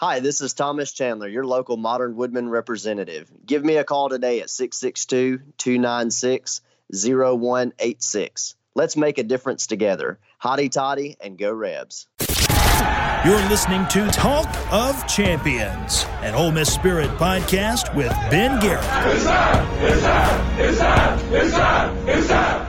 Hi, this is Thomas Chandler, your local Modern Woodmen representative. Give me a call today at 662 296 0186. Let's make a difference together. Hotty toddy and go Rebs. You're listening to Talk of Champions, an Ole Miss Spirit podcast with Ben Garrett. It's time! It's time! It's time! It's time! It's time!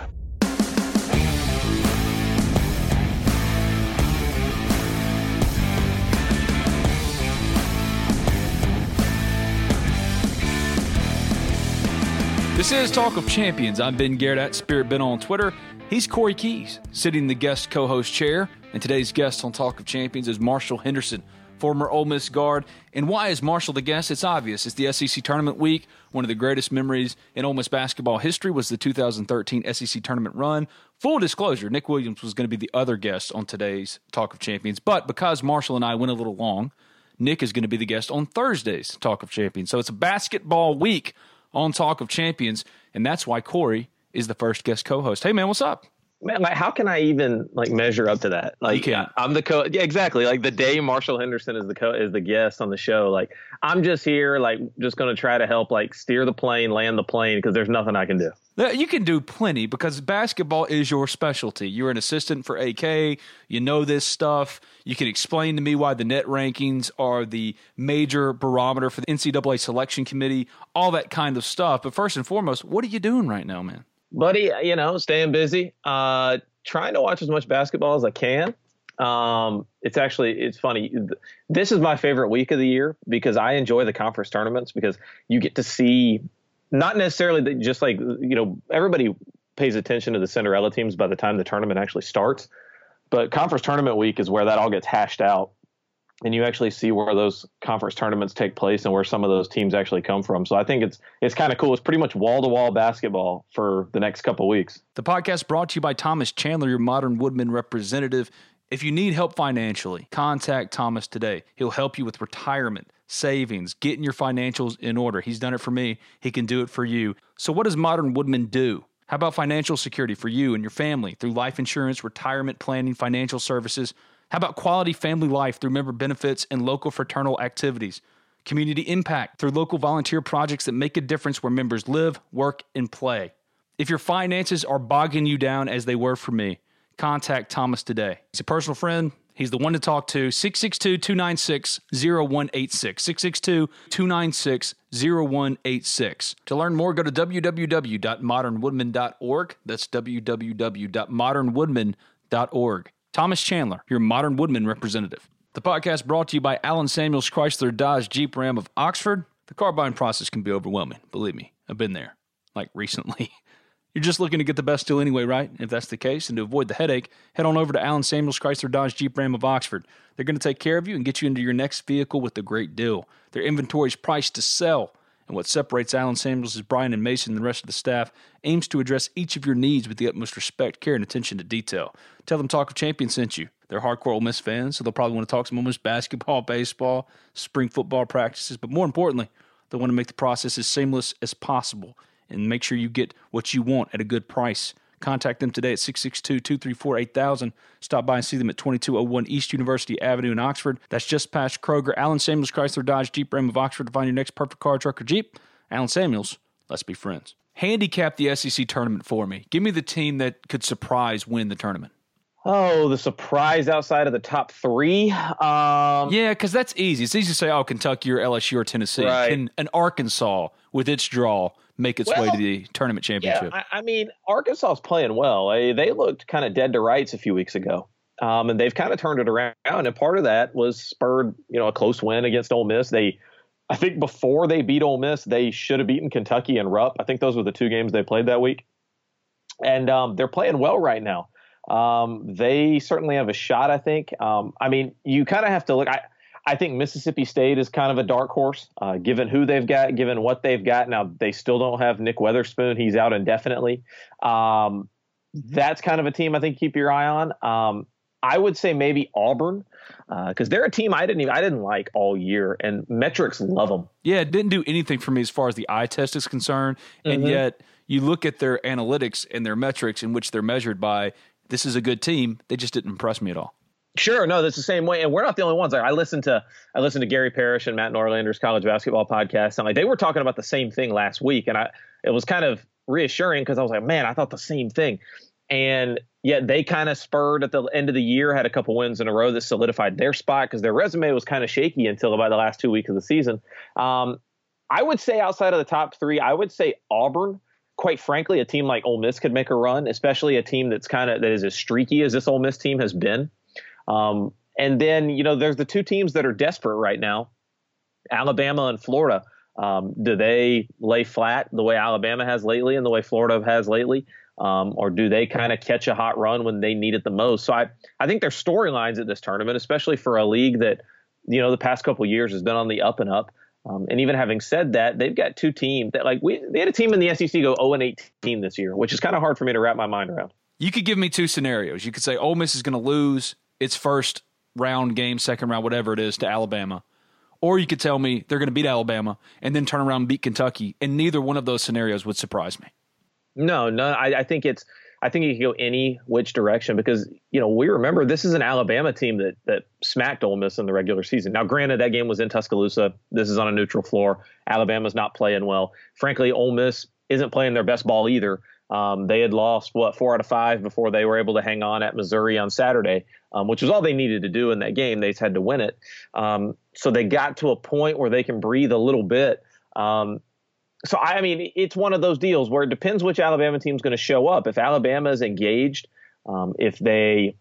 This is Talk of Champions. I'm Ben Garrett at Spirit Ben on Twitter. He's Kory Keys, sitting in the guest co host chair. And today's guest on Talk of Champions is Marshall Henderson, former Ole Miss guard. And why is Marshall the guest? It's obvious. It's the SEC tournament week. One of the greatest memories in Ole Miss basketball history was the 2013 SEC tournament run. Full disclosure, Nick Williams was going to be the other guest on today's Talk of Champions. But because Marshall and I went a little long, Nick is going to be the guest on Thursday's Talk of Champions. So it's a basketball week on Talk of Champions, and that's why Kory is the first guest co-host. Hey man, what's up? Man, like, how can I even like measure up to that? Like. I'm the co. Yeah, exactly. Like the day Marshall Henderson is the co is the guest on the show. Like, I'm just here, like, just gonna try to help, like, steer the plane, land the plane, because there's nothing I can do. You can do plenty because basketball is your specialty. You're an assistant for AK. You know this stuff. You can explain to me why the net rankings are the major barometer for the NCAA selection committee, all that kind of stuff. But first and foremost, what are you doing right now, man? Buddy you know staying busy. Uh trying to watch as much basketball as i can. Um it's actually it's funny. This is my favorite week of the year because i enjoy the conference tournaments because you get to see not necessarily that just like you know everybody pays attention to the cinderella teams by the time the tournament actually starts. But conference tournament week is where that all gets hashed out and you actually see where those conference tournaments take place and where some of those teams actually come from. So I think it's it's kind of cool. It's pretty much wall to wall basketball for the next couple weeks. The podcast brought to you by Thomas Chandler, your modern Woodmen representative. If you need help financially, contact Thomas today. He'll help you with retirement, savings, getting your financials in order. He's done it for me. He can do it for you. So, what does Modern Woodmen do? How about financial security for you and your family through life insurance, retirement planning, financial services? How about quality family life through member benefits and local fraternal activities? Community impact through local volunteer projects that make a difference where members live, work, and play. If your finances are bogging you down as they were for me, contact Thomas today. He's a personal friend. He's the one to talk to. 662 296 0186. 662 296 0186. To learn more, go to www.modernwoodmen.org. That's www.modernwoodmen.org. Thomas Chandler, your Modern Woodmen representative. The podcast brought to you by Allen Samuels Chrysler Dodge Jeep Ram of Oxford. The car buying process can be overwhelming. Believe me, I've been there, like recently. You're just looking to get the best deal anyway, right? If that's the case, and to avoid the headache, head on over to Allen Samuels Chrysler Dodge Jeep Ram of Oxford. They're going to take care of you and get you into your next vehicle with a great deal. Their inventory is priced to sell, and what separates Allen Samuels is Brian and Mason and the rest of the staff aims to address each of your needs with the utmost respect, care, and attention to detail. Tell them Talk of Champions sent you. They're hardcore Ole Miss fans, so they'll probably want to talk some Ole Miss basketball, baseball, spring football practices, but more importantly, they want to make the process as seamless as possible and make sure you get what you want at a good price. Contact them today at 662 234 8000. Stop by and see them at 2201 East University Avenue in Oxford. That's just past Kroger. Allen Samuels Chrysler Dodge Jeep Ram of Oxford to find your next perfect car, truck, or Jeep. Allen Samuels, let's be friends. Handicap the SEC tournament for me. Give me the team that could surprise win the tournament. Oh, the surprise outside of the top three. Um, Yeah, because that's easy. It's easy to say, oh, Kentucky or LSU or Tennessee. Right. Can an Arkansas with its draw make its way to the tournament Yeah, championship? I, I mean, Arkansas's playing well. Eh, They looked kind of dead to rights a few weeks ago, um, and they've kind of turned it around. And part of that was spurred, you know, a close win against Ole Miss. They, I think, before they beat Ole Miss, they should have beaten Kentucky and Rupp. I think those were the two games they played that week, and um, they're playing well right now. Um, they certainly have a shot. I think. Um, I mean, you kind of have to look. I, I think Mississippi State is kind of a dark horse, uh, given who they've got, given what they've got. Now they still don't have Nick Weatherspoon; he's out indefinitely. Um, that's kind of a team I think keep your eye on. Um, I would say maybe Auburn because they're a team I didn't even I didn't like all year, and metrics love them. Yeah, it didn't do anything for me as far as the eye test is concerned. And Mhm. yet you look at their analytics and their metrics in which they're measured by this is a good team. They just didn't impress me at all. Sure, no, that's the same way, and we're not the only ones. Like, I listened to I listened to Gary Parrish and Matt Norlander's college basketball podcast, and like they were talking about the same thing last week, and I it was kind of reassuring because I was like, man, I thought the same thing, and yet they kind of spurred at the end of the year, had a couple wins in a row that solidified their spot because their resume was kind of shaky until about the last two weeks of the season. Um, I would say outside of the top three, I would say Auburn. Quite frankly, a team like Ole Miss could make a run, especially a team that's kind of that is as streaky as this Ole Miss team has been. Um, and then, you know, there's the two teams that are desperate right now Alabama and Florida. Um, do they lay flat the way Alabama has lately and the way Florida has lately? Um, or do they kind of catch a hot run when they need it the most? So I, I think there's storylines at this tournament, especially for a league that, you know, the past couple years has been on the up and up. Um, and even having said that, they've got two teams that like we they had a team in the SEC go 0 and 18 this year, which is kind of hard for me to wrap my mind around. You could give me two scenarios. You could say Ole Miss is going to lose its first round game, second round, whatever it is, to Alabama. Or you could tell me they're going to beat Alabama and then turn around and beat Kentucky. And neither one of those scenarios would surprise me. No, no, I, I think it's I think you can go any which direction because you know we remember this is an Alabama team that that smacked Ole Miss in the regular season. Now, granted, that game was in Tuscaloosa. This is on a neutral floor. Alabama's not playing well. Frankly, Ole Miss isn't playing their best ball either. Um, they had lost what four out of five before they were able to hang on at Missouri on Saturday, um, which was all they needed to do in that game. They just had to win it. Um, so they got to a point where they can breathe a little bit. Um, so I mean, it's one of those deals where it depends which Alabama team's going to show up. If Alabama is engaged, um, if they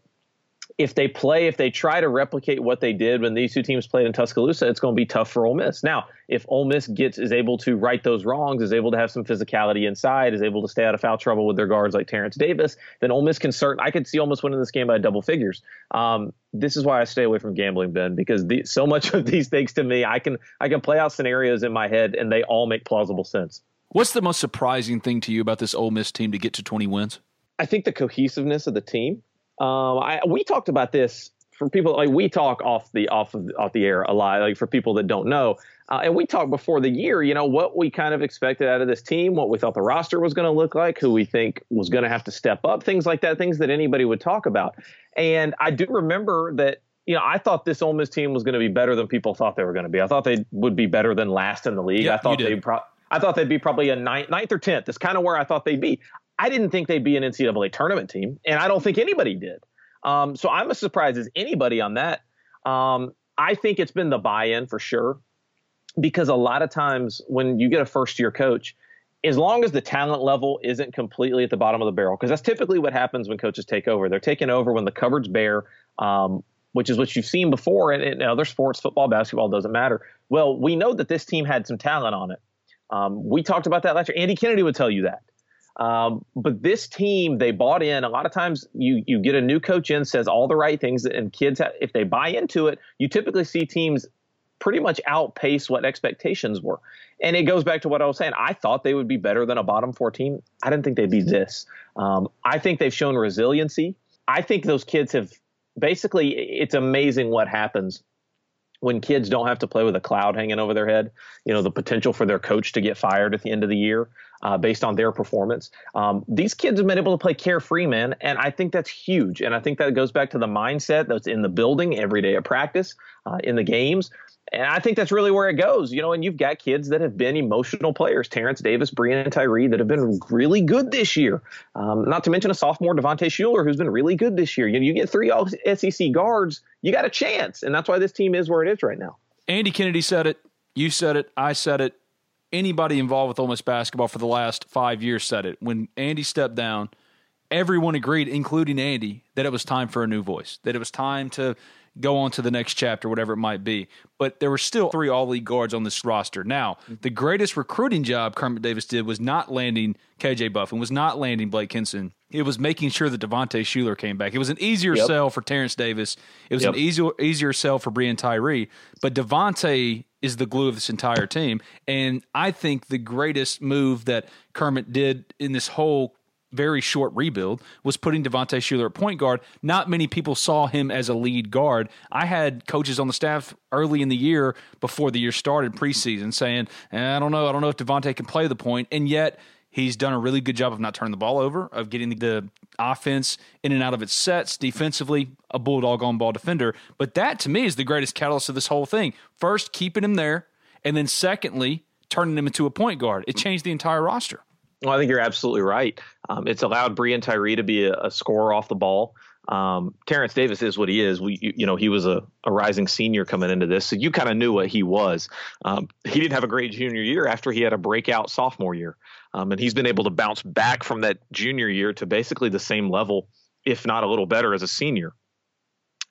if they play, if they try to replicate what they did when these two teams played in Tuscaloosa, it's going to be tough for Ole Miss. Now, if Ole Miss gets is able to right those wrongs, is able to have some physicality inside, is able to stay out of foul trouble with their guards like Terrence Davis, then Ole Miss can certain. I could see Ole Miss winning this game by double figures. Um, this is why I stay away from gambling, Ben, because the, so much of these things to me, I can I can play out scenarios in my head and they all make plausible sense. What's the most surprising thing to you about this Ole Miss team to get to 20 wins? I think the cohesiveness of the team. Um, I, we talked about this for people like we talk off the off of off the air a lot. Like for people that don't know, uh, and we talked before the year. You know what we kind of expected out of this team, what we thought the roster was going to look like, who we think was going to have to step up, things like that, things that anybody would talk about. And I do remember that you know, I thought this Ole Miss team was going to be better than people thought they were going to be. I thought they would be better than last in the league. Yeah, I thought they pro- I thought they'd be probably a ninth, ninth or tenth. That's kind of where I thought they'd be. I didn't think they'd be an NCAA tournament team, and I don't think anybody did. Um, so I'm as surprised as anybody on that. Um, I think it's been the buy-in for sure, because a lot of times when you get a first-year coach, as long as the talent level isn't completely at the bottom of the barrel, because that's typically what happens when coaches take over. They're taking over when the cupboard's bare, um, which is what you've seen before in, in other sports, football, basketball, doesn't matter. Well, we know that this team had some talent on it. Um, we talked about that last year. Andy Kennedy would tell you that. Um, but this team, they bought in. A lot of times, you you get a new coach in, says all the right things, and kids, have, if they buy into it, you typically see teams pretty much outpace what expectations were. And it goes back to what I was saying. I thought they would be better than a bottom four team. I didn't think they'd be this. Um, I think they've shown resiliency. I think those kids have basically. It's amazing what happens when kids don't have to play with a cloud hanging over their head, you know, the potential for their coach to get fired at the end of the year uh, based on their performance. Um, these kids have been able to play carefree, man, and I think that's huge. And I think that goes back to the mindset that's in the building every day of practice, uh, in the games. And I think that's really where it goes, you know. And you've got kids that have been emotional players, Terrence Davis, Breein Tyree, that have been really good this year. Um, not to mention a sophomore, Devontae Shuler, who's been really good this year. You know, you get three SEC guards, you got a chance, and that's why this team is where it is right now. Andy Kennedy said it. You said it. I said it anybody involved with Ole Miss basketball for the last five years said it. When Andy stepped down, everyone agreed, including Andy, that it was time for a new voice, that it was time to go on to the next chapter, whatever it might be. But there were still three all league guards on this roster. Now, mm-hmm. the greatest recruiting job Kermit Davis did was not landing KJ Buffen, was not landing Blake Hinson. It was making sure that Devontae Shuler came back. It was an easier yep. sell for Terrence Davis. It was yep. an easier easier sell for Breein Tyree. But Devontae is the glue of this entire team. And I think the greatest move that Kermit did in this whole very short rebuild was putting Devontae Shuler at point guard. Not many people saw him as a lead guard. I had coaches on the staff early in the year before the year started preseason saying, eh, I don't know, I don't know if Devontae can play the point. And yet he's done a really good job of not turning the ball over, of getting the offense in and out of its sets defensively, a bulldog on ball defender. But that to me is the greatest catalyst of this whole thing. First, keeping him there, and then secondly, turning him into a point guard. It changed the entire roster. Well, I think you're absolutely right. Um, it's allowed Breein Tyree to be a, a, scorer off the ball. Um, Terrence Davis is what he is. We, you, you know, he was a, a, rising senior coming into this, so you kind of knew what he was. Um, he didn't have a great junior year after he had a breakout sophomore year, um, and he's been able to bounce back from that junior year to basically the same level, if not a little better, as a senior.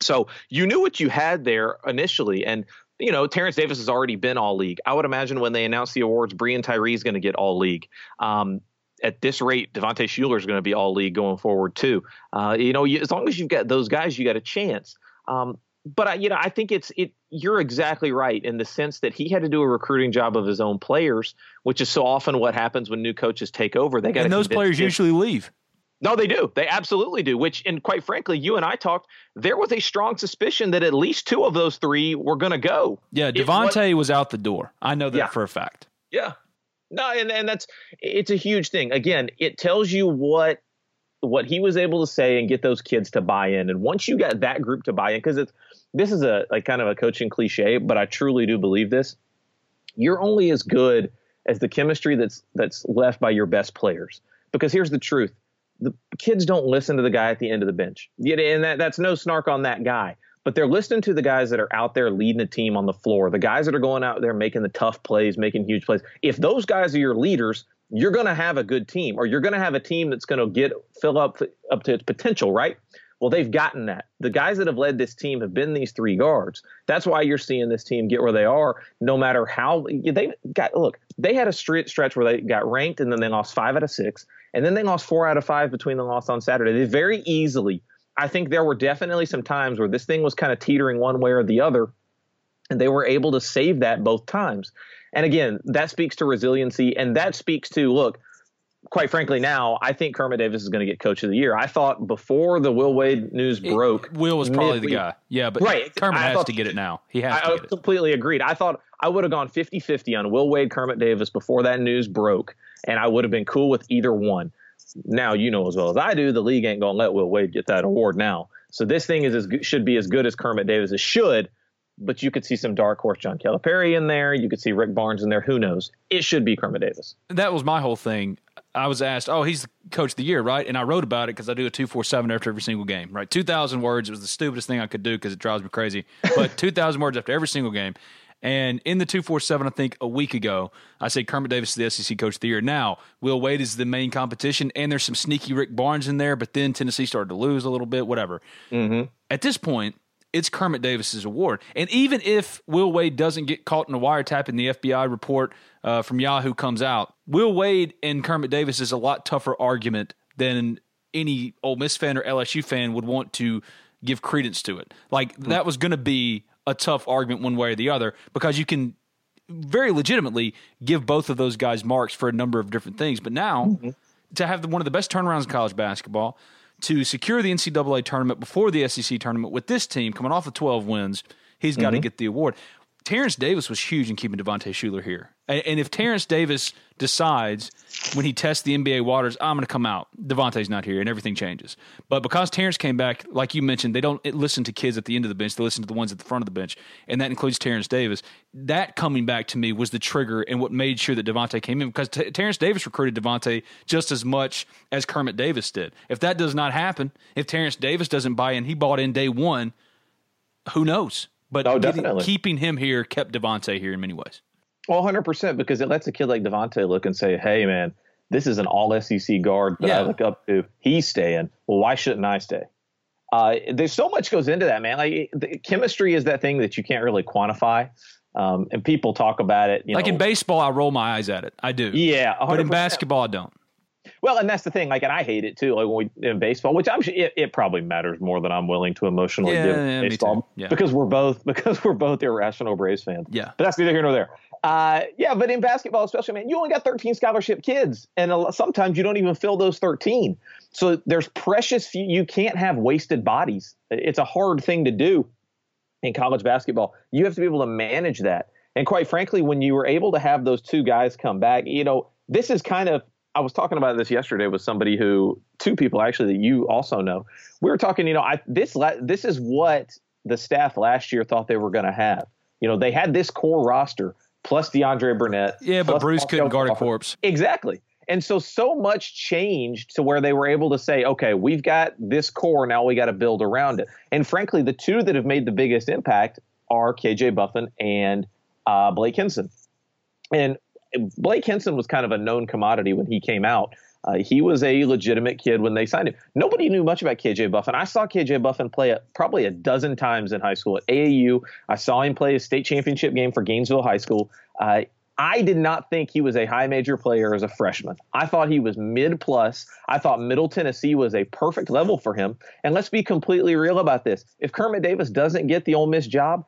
So you knew what you had there initially, and you know, Terrence Davis has already been all league. I would imagine when they announce the awards, Breein Tyree is going to get all league. Um, at this rate, Devontae Shuler is going to be all league going forward too. Uh, you know, as long as you've got those guys, you got a chance. Um, but I, you know, I think it's it. You're exactly right in the sense that he had to do a recruiting job of his own players, which is so often what happens when new coaches take over. They got and those players usually leave. No, they do. They absolutely do. Which, and quite frankly, you and I talked. There was a strong suspicion that at least two of those three were going to go. Yeah, Devontae was out the door. I know that yeah. for a fact. Yeah. No, and and that's it's a huge thing. Again, it tells you what what he was able to say and get those kids to buy in. And once you got that group to buy in, because it's this is a like kind of a coaching cliche, but I truly do believe this. You're only as good as the chemistry that's that's left by your best players. Because here's the truth the kids don't listen to the guy at the end of the bench. And that, that's no snark on that guy, but they're listening to the guys that are out there leading the team on the floor, the guys that are going out there making the tough plays, making huge plays. If those guys are your leaders, you're going to have a good team, or you're going to have a team that's going to get fill up up to its potential, right? Well, they've gotten that. The guys that have led this team have been these three guards. That's why you're seeing this team get where they are, no matter how they got. Look, they had a stretch where they got ranked and then they lost five out of six. And then they lost four out of five between the loss on Saturday. They very easily, I think there were definitely some times where this thing was kind of teetering one way or the other, and they were able to save that both times. And again, that speaks to resiliency, and that speaks to look. Quite frankly, now I think Kermit Davis is going to get Coach of the Year. I thought before the Will Wade news broke, it, Will was probably the guy. Yeah, but right, Kermit I has to get it now. He has. I, to I completely agreed. I thought I would have gone 50-50 on Will Wade, Kermit Davis before that news broke and I would have been cool with either one. Now you know as well as I do, the league ain't gonna let Will Wade get that award now. So this thing is as should be as good as Kermit Davis it should, but you could see some dark horse John Calipari in there. You could see Rick Barnes in there. Who knows? It should be Kermit Davis. That was my whole thing. I was asked, "Oh, he's the coach of the year, right?" And I wrote about it because I do a two four seven after every single game, right? Two thousand words. It was the stupidest thing I could do because it drives me crazy. But two thousand words after every single game. And in the 247, I think a week ago, I said Kermit Davis is the SEC Coach of the Year. Now, Will Wade is the main competition, and there's some sneaky Rick Barnes in there, but then Tennessee started to lose a little bit, whatever. Mm-hmm. At this point, it's Kermit Davis's award. And even if Will Wade doesn't get caught in a wiretap and the FBI report uh, from Yahoo comes out, Will Wade and Kermit Davis is a lot tougher argument than any Ole Miss fan or LSU fan would want to give credence to it. Like that was going to be a tough argument one way or the other because you can very legitimately give both of those guys marks for a number of different things. But now mm-hmm. to have the, one of the best turnarounds in college basketball, to secure the NCAA tournament before the SEC tournament with this team coming off of 12 wins, he's got to get the award. Terrence Davis was huge in keeping Devontae Shuler here. And, and if Terrence Davis decides when he tests the NBA waters, I'm going to come out, Devontae's not here, and everything changes. But because Terrence came back, like you mentioned, they don't listen to kids at the end of the bench; they listen to the ones at the front of the bench, and that includes Terrence Davis. That coming back to me was the trigger and what made sure that Devontae came in because T- Terrence Davis recruited Devontae just as much as Kermit Davis did. If that does not happen, if Terrence Davis doesn't buy in, he bought in day one. Who knows? But Oh, getting- keeping him here kept Devontae here in many ways. Well, 100% because it lets a kid like Devontae look and say, hey, man, this is an all SEC guard that Yeah. I look up to. He's staying. Well, why shouldn't I stay? Uh, there's so much goes into that, man. Like the chemistry is that thing that you can't really quantify. Um, and people talk about it. You like know, in baseball, I roll my eyes at it. I do. Yeah, But in basketball, I don't. Well, and that's the thing. Like, and I hate it too. Like when we in baseball, which I'm it, it probably matters more than I'm willing to emotionally Yeah, give yeah, baseball. Yeah. because we're both because we're both irrational Braves fans. Yeah. but that's neither here nor there. Uh, yeah, but in basketball, especially, man, you only got 13 scholarship kids, and a sometimes you don't even fill those 13. So there's precious few. You can't have wasted bodies. It's a hard thing to do in college basketball. You have to be able to manage that. And quite frankly, when you were able to have those two guys come back, you know, this is kind of I was talking about this yesterday with somebody who two people actually that you also know. We were talking, you know, I this this is what the staff last year thought they were going to have. You know, they had this core roster plus DeAndre Burnett. Yeah, but Bruce couldn't guard a corpse. Exactly. And so so much changed to where they were able to say, okay, we've got this core, now we got to build around it. And frankly, the two that have made the biggest impact are KJ Buffen and uh, Blake Hinson. And Blake Hinson was kind of a known commodity when he came out. Uh, he was a legitimate kid when they signed him. Nobody knew much about KJ Buffen. I saw KJ Buffen play a, probably a dozen times in high school at AAU. I saw him play a state championship game for Gainesville High School. Uh, I did not think he was a high major player as a freshman. I thought he was mid plus. I thought Middle Tennessee was a perfect level for him. And let's be completely real about this. If Kermit Davis doesn't get the Ole Miss job,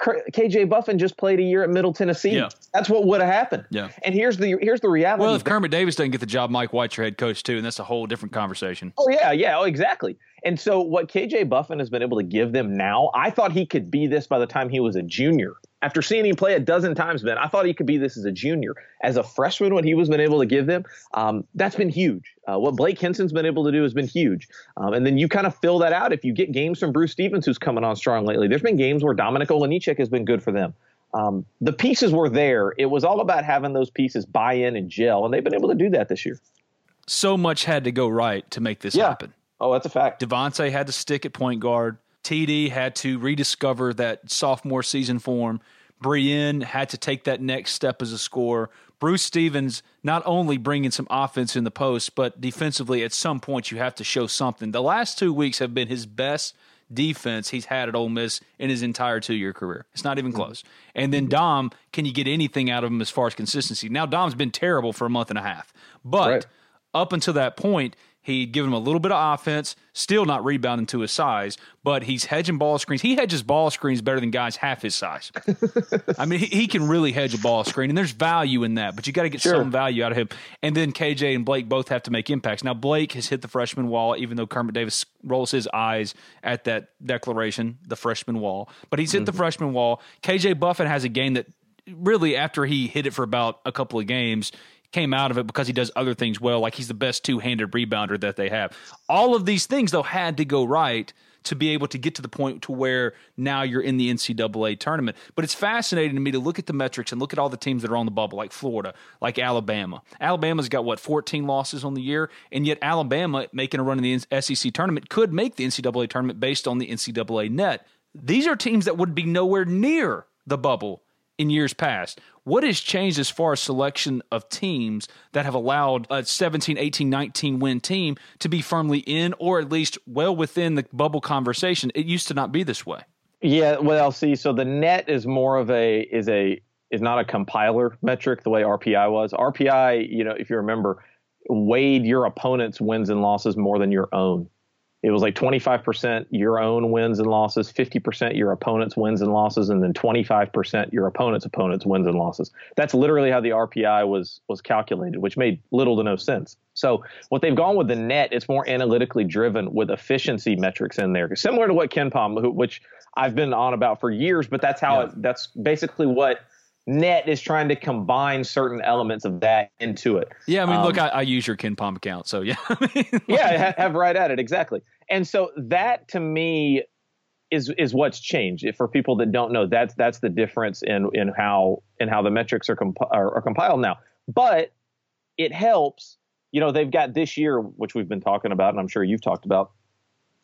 KJ Buffen just played a year at Middle Tennessee. Yeah. That's what would have happened. Yeah. And here's the here's the reality. Well, if Kermit Davis doesn't get the job, Mike White's your head coach too, and that's a whole different conversation. Oh yeah, yeah, oh, exactly. And so what KJ Buffen has been able to give them now, I thought he could be this by the time he was a junior. After seeing him play a dozen times, Ben, I thought he could be this as a junior. As a freshman, what he was been able to give them, um, that's been huge. Uh, what Blake Hinson's been able to do has been huge. Um, and then you kind of fill that out if you get games from Bruce Stevens, who's coming on strong lately. There's been games where Dominik Olejniczak has been good for them. Um, the pieces were there. It was all about having those pieces buy in and gel, and they've been able to do that this year. So much had to go right to make this Yeah. happen. Oh, that's a fact. Devontae had to stick at point guard. TD had to rediscover that sophomore season form. Breein had to take that next step as a scorer. Bruce Stevens not only bringing some offense in the post, but defensively at some point you have to show something. The last two weeks have been his best defense he's had at Ole Miss in his entire two year career. It's not even mm-hmm. close. And then Dom, can you get anything out of him as far as consistency? Now Dom's been terrible for a month and a half, but Right. up until that point, he'd given him a little bit of offense, still not rebounding to his size, but he's hedging ball screens. He hedges ball screens better than guys half his size. I mean, he, he can really hedge a ball screen, and there's value in that, but you got to get Sure. some value out of him. And then KJ and Blake both have to make impacts. Now, Blake has hit the freshman wall, even though Kermit Davis rolls his eyes at that declaration, the freshman wall. But he's hit the mm-hmm. freshman wall. KJ Buffen has a game that really, after he hit it for about a couple of games, came out of it because he does other things well, like he's the best two handed rebounder that they have. All of these things, though, had to go right to be able to get to the point to where now you're in the NCAA tournament. But it's fascinating to me to look at the metrics and look at all the teams that are on the bubble, like Florida, like Alabama. Alabama's got what 14 losses on the year, and yet Alabama making a run in the SEC tournament could make the NCAA tournament based on the NCAA net. These are teams that would be nowhere near the bubble in years past. What has changed as far as selection of teams that have allowed a 17, 18, 19 win team to be firmly in or at least well within the bubble conversation? It used to not be this way. Yeah, well, see, so the net is more of a is a is not a compiler metric the way RPI was. RPI, you know, if you remember, weighed your opponent's wins and losses more than your own. It was like 25% your own wins and losses, 50% your opponent's wins and losses, and then 25% your opponent's opponent's wins and losses. That's literally how the RPI was was calculated, which made little to no sense. So what they've gone with the net, it's more analytically driven with efficiency metrics in there, similar to what KenPom, which I've been on about for years. But that's how yeah. it, that's basically what net is trying to combine certain elements of that into it. Yeah, I mean, um, look, I, I, use your KenPom account, so yeah. yeah, have right at it exactly. And so that to me is is what's changed. For people that don't know, that's that's the difference in in how in how the metrics are, comp- are, are compiled now. But it helps. You know, they've got this year, which we've been talking about, and I'm sure you've talked about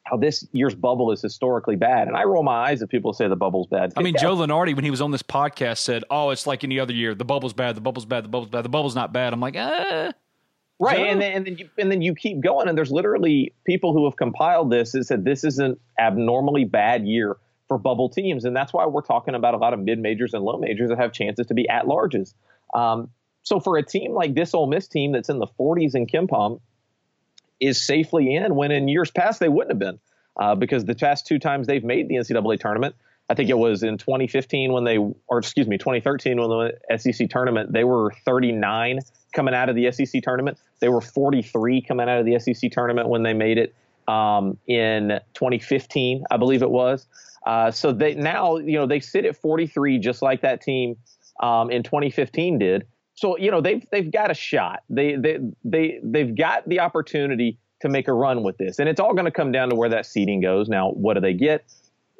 how this year's bubble is historically bad. And I roll my eyes if people say the bubble's bad. I mean, Joe Lunardi, when he was on this podcast, said, "Oh, it's like any other year. The bubble's bad. The bubble's bad. The bubble's bad. The bubble's not bad." I'm like, ah. Right, and then, and then you and then you keep going, and there's literally people who have compiled this and said this is an abnormally bad year for bubble teams, and that's why we're talking about a lot of mid majors and low majors that have chances to be at larges. Um, so for a team like this Ole Miss team that's in the 40s in KenPom, is safely in when in years past they wouldn't have been. Uh, because the past two times they've made the NCAA tournament, I think it was in 2015 when they, or excuse me, 2013 when the SEC tournament, they were 39 coming out of the SEC tournament. They were 43 coming out of the SEC tournament when they made it um, in 2015, I believe it was. Uh, so they now, you know, they sit at 43 just like that team um, in 2015 did so you know they've they've got a shot. They they they they've got the opportunity to make a run with this, and it's all going to come down to where that seating goes. Now, what do they get?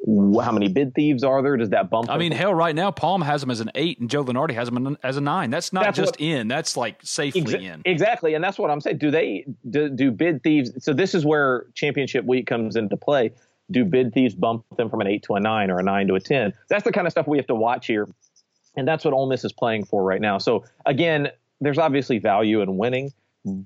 How many bid thieves are there? Does that bump? I mean, hell, right now Palm has them as an eight, and Joe Lunardi has them as a nine. That's not that's just what, in; that's like safely exa- in. Exactly, and that's what I'm saying. Do they do, do bid thieves? So this is where championship week comes into play. Do bid thieves bump them from an eight to a nine or a nine to a ten? That's the kind of stuff we have to watch here and that's what Ole Miss is playing for right now. So again, there's obviously value in winning,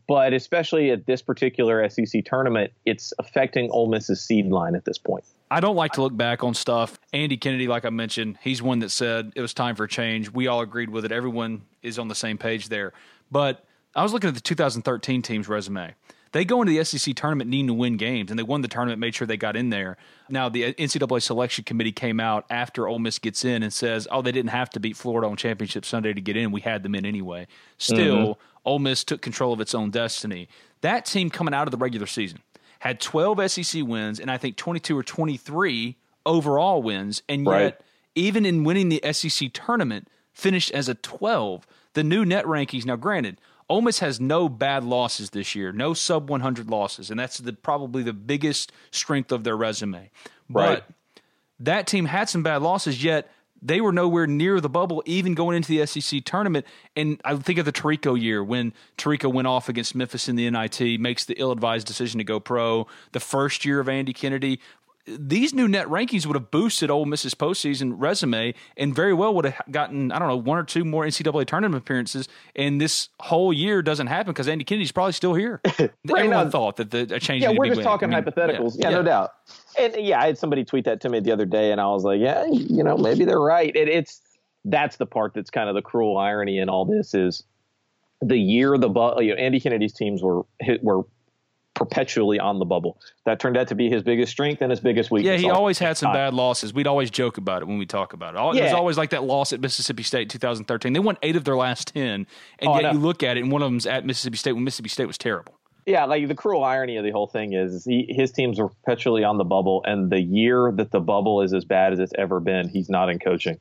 but especially at this particular SEC tournament, it's affecting Ole Miss's seed line at this point. I don't like to look back on stuff. Andy Kennedy, like I mentioned, he's one that said it was time for change. We all agreed with it. Everyone is on the same page there. But I was looking at the 2013 team's resume. They go into the SEC tournament needing to win games, and they won the tournament, made sure they got in there. Now, the NCAA selection committee came out after Ole Miss gets in and says, oh, they didn't have to beat Florida on Championship Sunday to get in. We had them in anyway. Still, mm-hmm. Ole Miss took control of its own destiny. That team coming out of the regular season had 12 SEC wins, and I think 22 or 23 overall wins. And yet, right. even in winning the SEC tournament, finished as a 12. The new net rankings, now granted, Ole Miss has no bad losses this year, no sub 100 losses, and that's the, probably the biggest strength of their resume. Right. But that team had some bad losses, yet they were nowhere near the bubble, even going into the SEC tournament. And I think of the Terrico year when Terrico went off against Memphis in the NIT, makes the ill advised decision to go pro. The first year of Andy Kennedy, these new net rankings would have boosted Ole Miss's postseason resume and very well would have gotten, I don't know, one or two more NCAA tournament appearances. And this whole year doesn't happen because Andy Kennedy's probably still here. right Everyone now, thought that the a change. Yeah, we're just talking I mean, hypotheticals. Yeah, yeah, yeah, no doubt. And yeah, I had somebody tweet that to me the other day, and I was like, yeah, you know, maybe they're right. It, it's that's the part that's kind of the cruel irony in all this is the year the you know, Andy Kennedy's teams were hit, were perpetually on the bubble. That turned out to be his biggest strength and his biggest weakness. Yeah, he always had some bad losses. We'd always joke about it when we talk about it. It was always like that loss at Mississippi State in 2013. They won eight of their last 10, and oh, yet you look at it, and one of them's at Mississippi State when Mississippi State was terrible. Yeah, like the cruel irony of the whole thing is he, his teams are perpetually on the bubble, and the year that the bubble is as bad as it's ever been, he's not in coaching.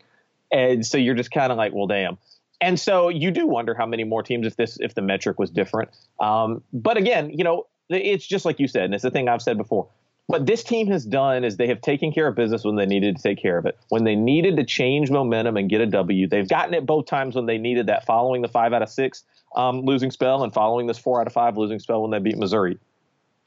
And so you're just kind of like, well, damn. And so you do wonder how many more teams if this if the metric was different. Um, but again, you know, it's just like you said, and it's the thing I've said before. What this team has done is they have taken care of business when they needed to take care of it. When they needed to change momentum and get a W, they've gotten it both times when they needed that, following the five out of six um, losing spell and following this four out of five losing spell when they beat Missouri.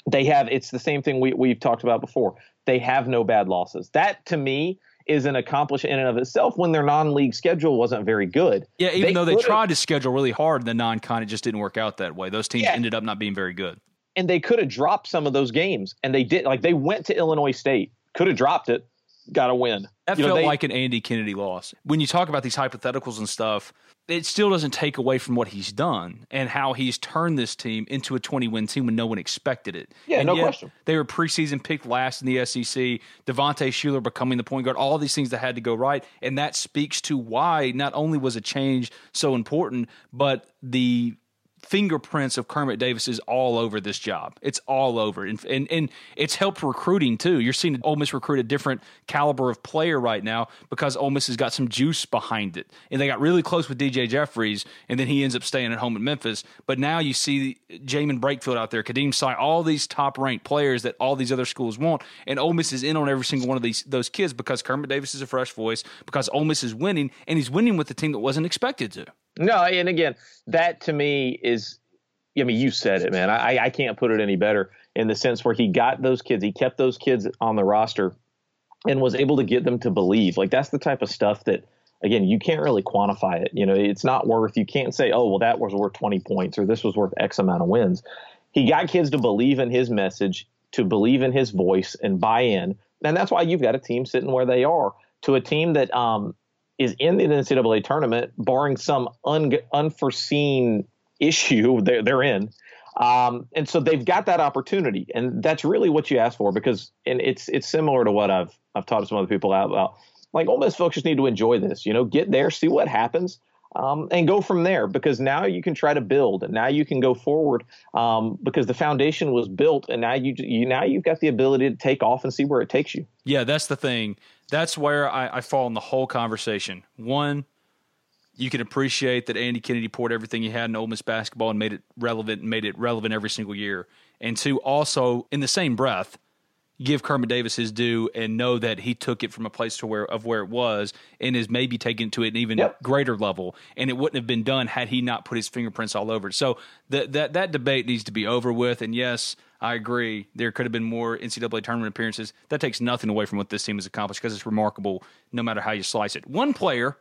They have it's the same thing we, we've talked about before. They have no bad losses. That to me is an accomplishment in and of itself when their non-league schedule wasn't very good. Yeah, even they though they tried to schedule really hard, the non-con it just didn't work out that way. Those teams yeah. ended up not being very good and they could have dropped some of those games, and they did. Like they went to Illinois State, could have dropped it, got a win. That You know, felt they- like an Andy Kennedy loss. When you talk about these hypotheticals and stuff, it still doesn't take away from what he's done and how he's turned this team into a 20 win team when no one expected it. Yeah, And no question. They were preseason picked last in the SEC. Devontae Shuler becoming the point guard, all these things that had to go right. And that speaks to why not only was a change so important, but the fingerprints of Kermit Davis is all over this job. It's all over, and and, and it's helped recruiting too. You're seeing Ole Miss recruit a different caliber of player right now because Ole Miss has got some juice behind it, and they got really close with DJ Jeffries, and then he ends up staying at home in Memphis. But now you see Jaemyn Brakefield out there, Khadim Sy, all these top ranked players that all these other schools want, and Ole Miss is in on every single one of these those kids because Kermit Davis is a fresh voice, because Ole Miss is winning, and he's winning with the team that wasn't expected to. No, and again, that to me is, I mean, you said it, man. I, I can't put it any better in the sense where he got those kids, he kept those kids on the roster and was able to get them to believe. Like, that's the type of stuff that, again, you can't really quantify it. You know, it's not worth, you can't say, oh, well, that was worth 20 points or this was worth X amount of wins. He got kids to believe in his message, to believe in his voice and buy in. And that's why you've got a team sitting where they are to a team that, um, is in the NCAA tournament, barring some un- unforeseen issue they're, they're in. Um, and so they've got that opportunity, and that's really what you ask for because, and it's it's similar to what I've I've taught some other people out about. Like Ole Miss folks just need to enjoy this, you know, get there, see what happens, um, and go from there. Because now you can try to build, and now you can go forward um, because the foundation was built, and now you, you now you've got the ability to take off and see where it takes you. Yeah, that's the thing. That's where I, I fall in the whole conversation. One, you can appreciate that Andy Kennedy poured everything he had in Ole Miss basketball and made it relevant and made it relevant every single year. And two, also in the same breath, give Kermit Davis his due and know that he took it from a place to where of where it was and is maybe taken to an even Yep. greater level. And it wouldn't have been done had he not put his fingerprints all over it. So that that that debate needs to be over with. And yes, I agree. There could have been more NCAA tournament appearances. That takes nothing away from what this team has accomplished because it's remarkable no matter how you slice it. One player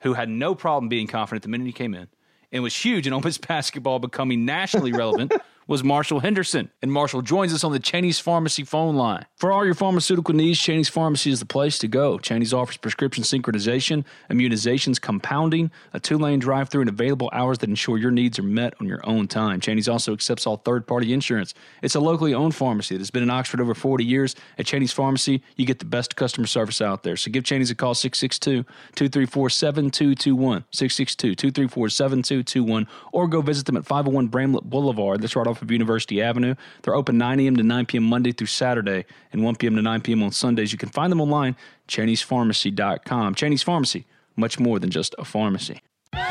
who had no problem being confident the minute he came in and was huge in Ole basketball becoming nationally relevant was Marshall Henderson. And Marshall joins us on the Cheney's Pharmacy phone line. For all your pharmaceutical needs, Cheney's Pharmacy is the place to go. Cheney's offers prescription synchronization, immunizations, compounding, a two lane drive through, and available hours that ensure your needs are met on your own time. Cheney's also accepts all third party insurance. It's a locally owned pharmacy that has been in Oxford over 40 years. At Cheney's Pharmacy, you get the best customer service out there. So give Cheney's a call 662 234 7221. 662 234 7221. Or go visit them at 501 Bramlett Boulevard. That's right off of University Avenue. They're open 9 a.m. to 9 p.m. Monday through Saturday and 1 p.m. to 9 p.m. on Sundays. You can find them online, Cheney'sPharmacy.com. Cheney's Pharmacy, much more than just a pharmacy. Yeah.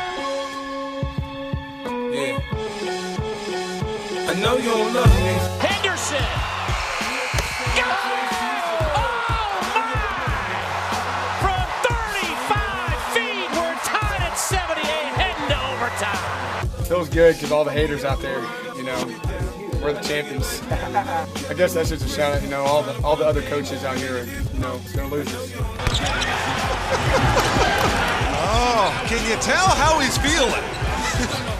I know you don't love me. Henderson. Go! Oh, my! From 35 feet, we're tied at 78, heading to overtime. feels good because all the haters out there, you know, we're the champions. I guess that's just a shout out, you know, all the all the other coaches out here, are, you know, they're losers. Oh, can you tell how he's feeling?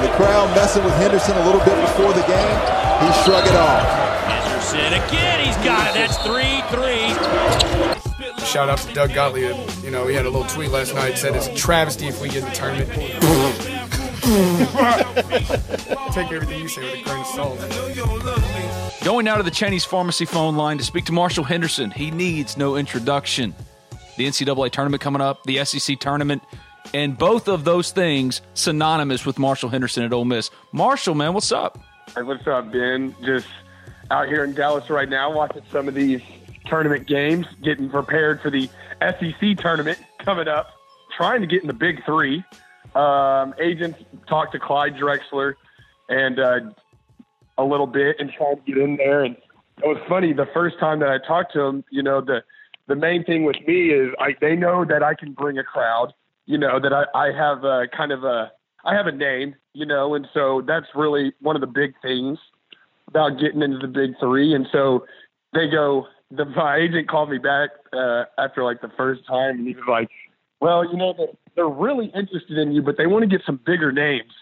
The crowd messing with Henderson a little bit before the game. He shrug it off. Henderson again, he's got it. That's 3 3. Shout out to Doug Gottlieb. You know, he had a little tweet last night said it's a travesty if we get in the tournament. Take everything you say with a grain of salt. Going now to the Cheney's Pharmacy phone line to speak to Marshall Henderson. He needs no introduction. The NCAA tournament coming up, the SEC tournament, and both of those things synonymous with Marshall Henderson at Ole Miss. Marshall, man, what's up? Hey, what's up, Ben? Just out here in Dallas right now, watching some of these tournament games, getting prepared for the SEC tournament coming up, trying to get in the Big Three. Um, agents talked to Clyde Drexler and uh, a little bit and trying to get in there. And it was funny the first time that I talked to him. You know, the the main thing with me is I they know that I can bring a crowd. You know that I I have a kind of a I have a name. You know, and so that's really one of the big things about getting into the big three. And so they go, the my agent called me back uh, after like the first time, and he was like, "Well, you know, they're, they're really interested in you, but they want to get some bigger names."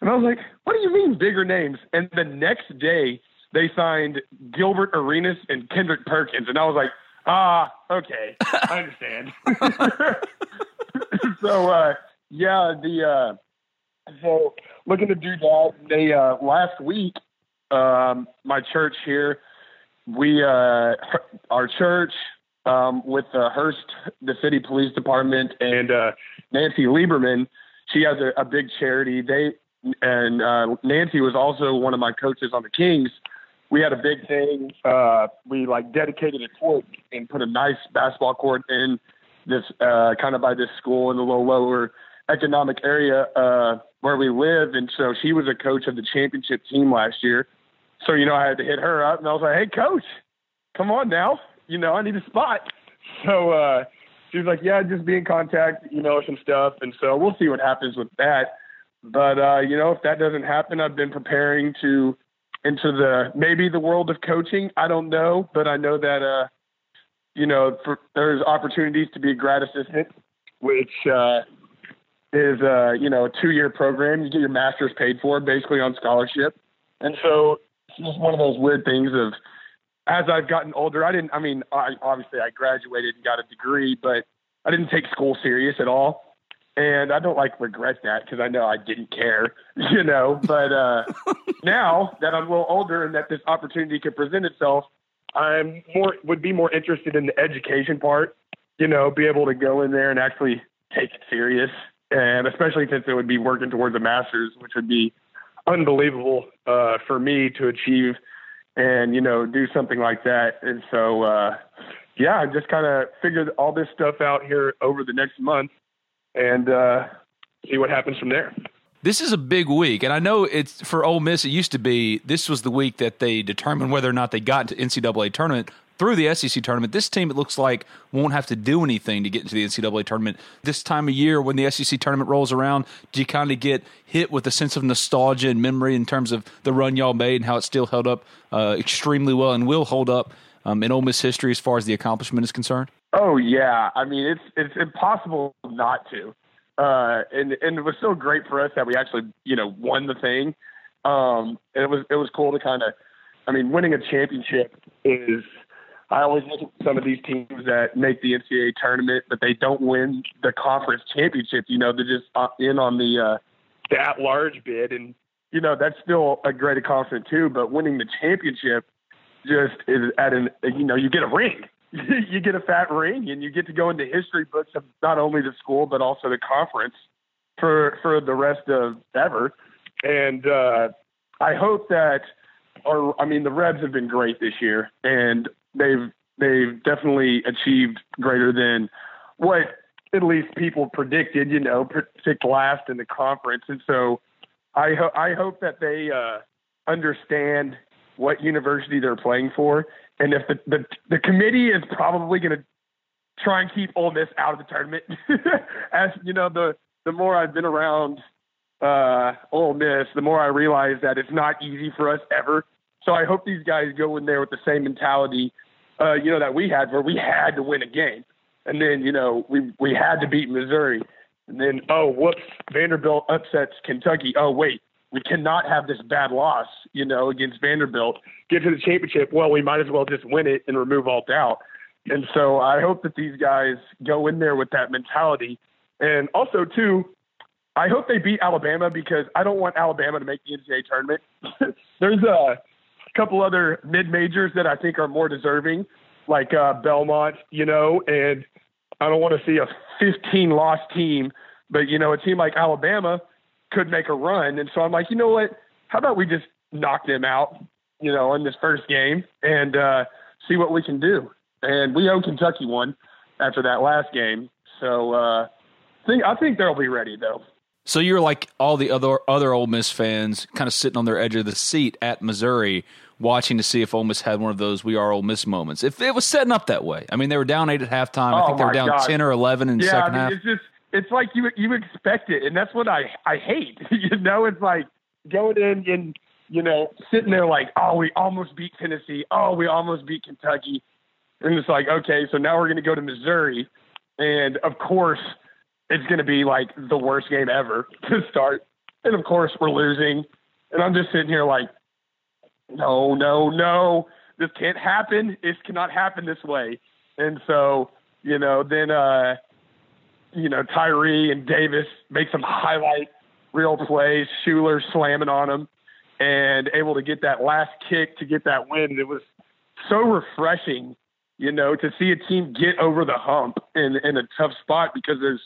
And I was like, "What do you mean bigger names?" And the next day, they signed Gilbert Arenas and Kendrick Perkins, and I was like, Ah, okay, I understand. so uh, yeah, the uh, so looking to do that. They uh, last week, um, my church here, we uh, our church um, with uh, Hurst, the city police department, and uh, Nancy Lieberman. She has a, a big charity. They and uh, Nancy was also one of my coaches on the Kings. We had a big thing. Uh, we like dedicated a court and put a nice basketball court in this uh, kind of by this school in the little lower economic area uh, where we live. And so she was a coach of the championship team last year. So you know I had to hit her up, and I was like, "Hey, coach, come on now. You know I need a spot." So uh, she was like, "Yeah, just be in contact. You know some stuff." And so we'll see what happens with that. But uh, you know, if that doesn't happen, I've been preparing to into the maybe the world of coaching. I don't know, but I know that uh, you know for, there's opportunities to be a grad assistant, which uh, is uh, you know a two year program. You get your master's paid for basically on scholarship, and so it's just one of those weird things of as I've gotten older. I didn't. I mean, I, obviously I graduated and got a degree, but I didn't take school serious at all and I don't like regret that because I know I didn't care, you know. But uh, now that I'm a little older and that this opportunity could present itself, I'm more would be more interested in the education part, you know, be able to go in there and actually take it serious, and especially since it would be working towards a master's, which would be unbelievable uh, for me to achieve, and you know, do something like that. And so, uh, yeah, I just kind of figured all this stuff out here over the next month and uh, see what happens from there. This is a big week, and I know it's for Ole Miss. It used to be this was the week that they determined whether or not they got into NCAA tournament through the SEC tournament. This team, it looks like, won't have to do anything to get into the NCAA tournament. This time of year, when the SEC tournament rolls around, do you kind of get hit with a sense of nostalgia and memory in terms of the run y'all made and how it still held up uh, extremely well and will hold up um, in Ole Miss history as far as the accomplishment is concerned? Oh yeah, I mean it's it's impossible not to. Uh, and and it was so great for us that we actually you know won the thing. Um, and it was it was cool to kind of, I mean, winning a championship is. I always look at some of these teams that make the NCAA tournament, but they don't win the conference championship. You know, they're just in on the uh, the at large bid, and you know that's still a great accomplishment too. But winning the championship just is at an you know you get a ring you get a fat ring and you get to go into history books of not only the school but also the conference for for the rest of ever. And uh, I hope that, or I mean, the Rebs have been great this year, and they've they've definitely achieved greater than what at least people predicted. You know, picked last in the conference, and so I ho- I hope that they uh, understand what university they're playing for and if the the, the committee is probably going to try and keep Ole Miss out of the tournament, as you know, the the more I've been around uh, Ole Miss, the more I realize that it's not easy for us ever. So I hope these guys go in there with the same mentality, uh, you know, that we had, where we had to win a game, and then you know we we had to beat Missouri, and then oh whoops, Vanderbilt upsets Kentucky. Oh wait, we cannot have this bad loss, you know, against Vanderbilt. Get to the championship. Well, we might as well just win it and remove all doubt. And so I hope that these guys go in there with that mentality. And also, too, I hope they beat Alabama because I don't want Alabama to make the NCAA tournament. There's a couple other mid majors that I think are more deserving, like uh, Belmont, you know, and I don't want to see a 15 loss team, but you know, a team like Alabama could make a run. And so I'm like, you know what? How about we just knock them out, you know, in this first game and uh, see what we can do. And we owe Kentucky one after that last game. So uh, think I think they'll be ready though. So you're like all the other other Ole Miss fans, kind of sitting on their edge of the seat at Missouri, watching to see if Ole Miss had one of those "We Are Ole Miss" moments. If it was setting up that way, I mean, they were down eight at halftime. I oh think they were down God. ten or eleven in the second I mean, half. It's just it's like you you expect it, and that's what I I hate. you know, it's like going in and you know sitting there like, oh, we almost beat Tennessee. Oh, we almost beat Kentucky, and it's like, okay, so now we're going to go to Missouri, and of course it's going to be like the worst game ever to start, and of course we're losing, and I'm just sitting here like, no, no, no, this can't happen. This cannot happen this way. And so, you know, then, uh, you know, Tyree and Davis make some highlight real plays, Shuler slamming on them and able to get that last kick to get that win. It was so refreshing, you know, to see a team get over the hump in, in a tough spot because there's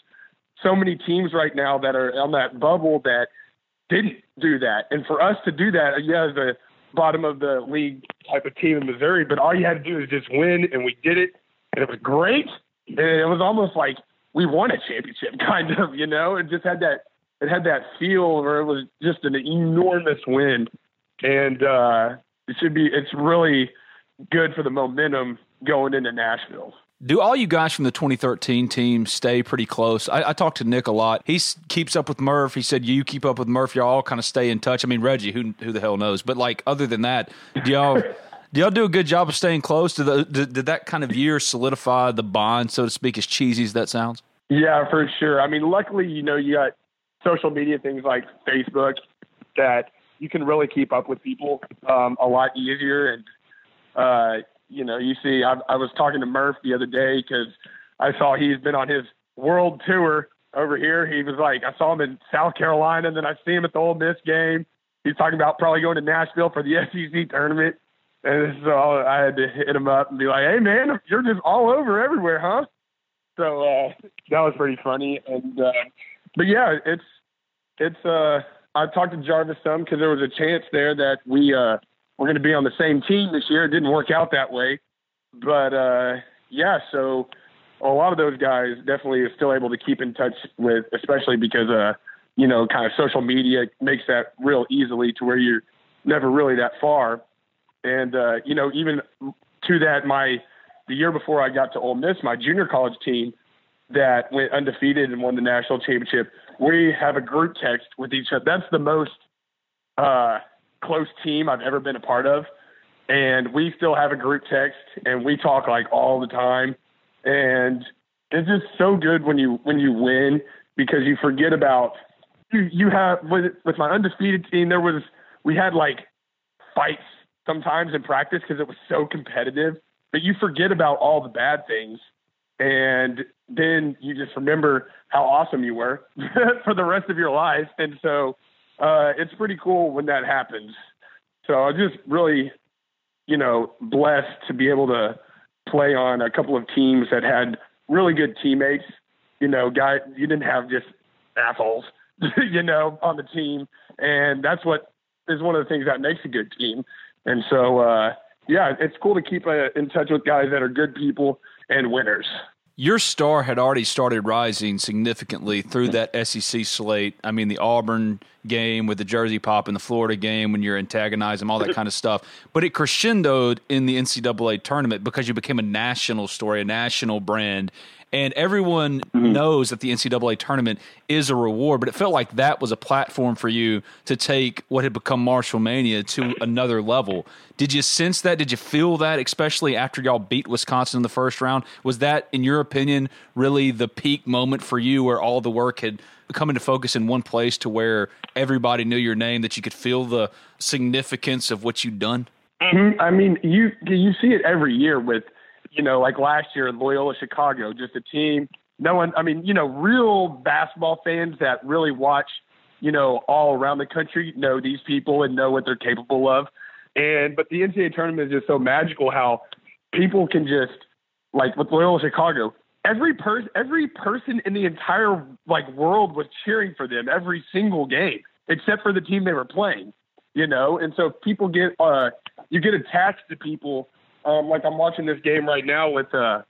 so many teams right now that are on that bubble that didn't do that. And for us to do that, yeah, the bottom of the league type of team in Missouri, but all you had to do is just win, and we did it, and it was great. And it was almost like we won a championship, kind of, you know. and just had that it had that feel where it was just an enormous win, and uh, it should be. It's really good for the momentum going into Nashville. Do all you guys from the 2013 team stay pretty close? I, I talked to Nick a lot. He keeps up with Murph. He said you keep up with Murph. Y'all all kind of stay in touch. I mean Reggie, who who the hell knows? But like other than that, do y'all do y'all do a good job of staying close? Did, the, did, did that kind of year solidify the bond, so to speak, as cheesy as that sounds? Yeah, for sure. I mean, luckily, you know, you got social media things like Facebook that you can really keep up with people um, a lot easier and. Uh, you know, you see, I, I was talking to Murph the other day because I saw he's been on his world tour over here. He was like, I saw him in South Carolina, and then I see him at the Ole Miss game. He's talking about probably going to Nashville for the SEC tournament. And so I had to hit him up and be like, "Hey, man, you're just all over everywhere, huh?" So uh, that was pretty funny. And uh, but yeah, it's it's. uh I talked to Jarvis some because there was a chance there that we uh we're going to be on the same team this year. It didn't work out that way, but uh, yeah. So a lot of those guys definitely are still able to keep in touch with, especially because uh, you know, kind of social media makes that real easily to where you're never really that far. And uh, you know, even to that, my the year before I got to Ole Miss, my junior college team that went undefeated and won the national championship, we have a group text with each other. That's the most uh, close team I've ever been a part of. And we still have a group text and we talk like all the time. And it's just so good when you when you win because you forget about you you have with with my undefeated team there was we had like fights sometimes in practice because it was so competitive, but you forget about all the bad things and then you just remember how awesome you were for the rest of your life. And so uh, it's pretty cool when that happens. So I'm just really, you know, blessed to be able to play on a couple of teams that had really good teammates. You know, guy, you didn't have just assholes, you know, on the team, and that's what is one of the things that makes a good team. And so, uh, yeah, it's cool to keep uh, in touch with guys that are good people and winners your star had already started rising significantly through that SEC slate. I mean, the Auburn game with the jersey pop and the Florida game when you're antagonizing all that kind of stuff. But it crescendoed in the NCAA tournament because you became a national story, a national brand, and everyone mm-hmm. knows that the NCAA tournament is a reward, but it felt like that was a platform for you to take what had become Marshall Mania to another level. Did you sense that? Did you feel that, especially after y'all beat Wisconsin in the first round? Was that, in your opinion, really the peak moment for you where all the work had come into focus in one place to where everybody knew your name, that you could feel the significance of what you'd done? Mm-hmm. I mean, you you see it every year with – you know, like last year Loyola Chicago, just a team. No one, I mean, you know, real basketball fans that really watch, you know, all around the country know these people and know what they're capable of. And but the NCAA tournament is just so magical how people can just like with Loyola Chicago, every person every person in the entire like world was cheering for them every single game except for the team they were playing you know and so people get uh you get attached to people um, like I'm watching this game right now with uh,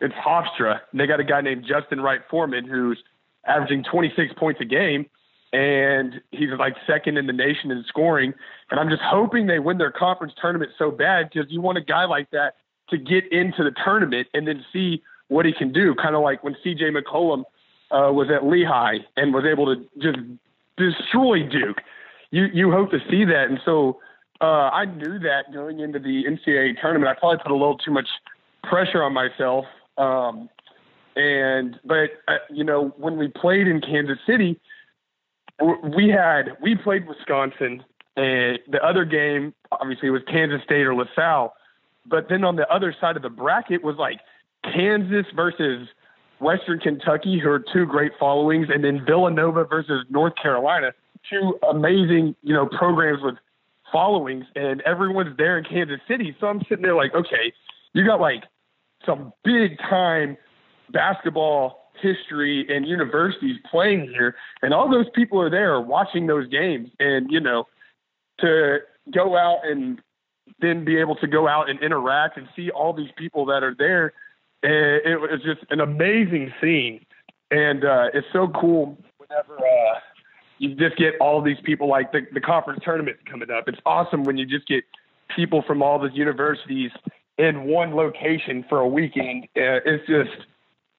it's Hofstra. They got a guy named Justin Wright Foreman who's averaging 26 points a game, and he's like second in the nation in scoring. And I'm just hoping they win their conference tournament so bad because you want a guy like that to get into the tournament and then see what he can do. Kind of like when C.J. McCollum uh, was at Lehigh and was able to just destroy Duke. You you hope to see that, and so uh, I knew that going into the NCAA tournament. I probably put a little too much pressure on myself. Um, and but uh, you know when we played in Kansas City, we had we played Wisconsin, and the other game obviously was Kansas State or LaSalle. But then on the other side of the bracket was like Kansas versus Western Kentucky, who are two great followings, and then Villanova versus North Carolina, two amazing, you know, programs with followings, and everyone's there in Kansas City. So I'm sitting there like, okay, you got like some big time basketball history and universities playing here, and all those people are there watching those games, and you know, to go out and then be able to go out and interact and see all these people that are there and it was just an amazing scene. And uh, it's so cool whenever uh, you just get all these people like the, the conference tournament coming up. It's awesome when you just get people from all the universities in one location for a weekend. Uh, it's just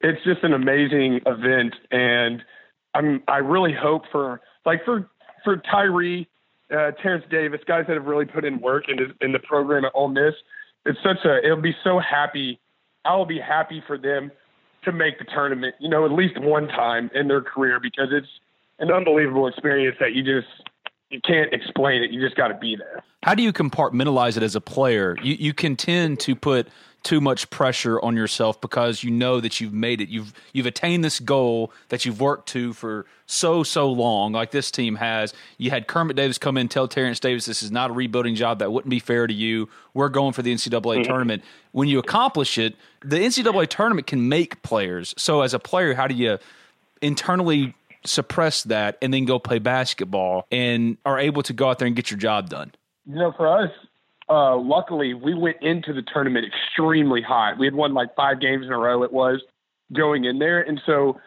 it's just an amazing event, and I'm I really hope for like for for Tyree, uh, Terence Davis, guys that have really put in work in, in the program at Ole Miss. It's such a it'll be so happy I will be happy for them to make the tournament, you know, at least one time in their career because it's an unbelievable experience that you just you can't explain it. You just got to be there. How do you compartmentalize it as a player? You you can tend to put too much pressure on yourself because you know that you've made it. You've you've attained this goal that you've worked to for so so long, like this team has. You had Kermit Davis come in tell Terence Davis this is not a rebuilding job. That wouldn't be fair to you. We're going for the NCAA mm-hmm. tournament. When you accomplish it, the NCAA tournament can make players. So as a player, how do you internally suppress that and then go play basketball and are able to go out there and get your job done? You know, for us, uh, luckily, we went into the tournament extremely hot. We had won like five games in a row. It was going in there, and so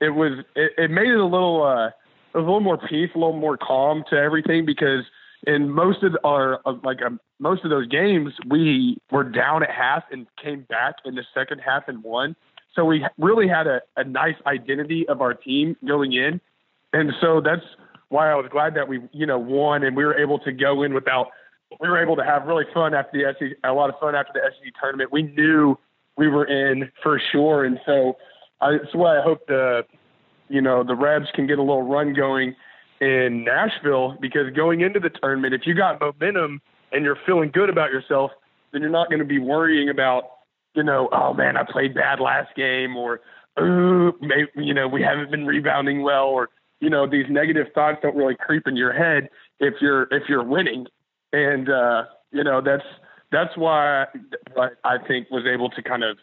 it was. It, it made it a little, uh, a little more peace, a little more calm to everything because in most of our like um, most of those games, we were down at half and came back in the second half and won. So we really had a, a nice identity of our team going in, and so that's why I was glad that we you know won and we were able to go in without we were able to have really fun after the SEC, a lot of fun after the SEC tournament. We knew we were in for sure, and so that's why I hope the you know the Rebs can get a little run going in Nashville because going into the tournament, if you got momentum and you're feeling good about yourself, then you're not going to be worrying about you know oh man I played bad last game or ooh maybe, you know we haven't been rebounding well or you know these negative thoughts don't really creep in your head if you're if you're winning and uh, you know that's that's why I think was able to kind of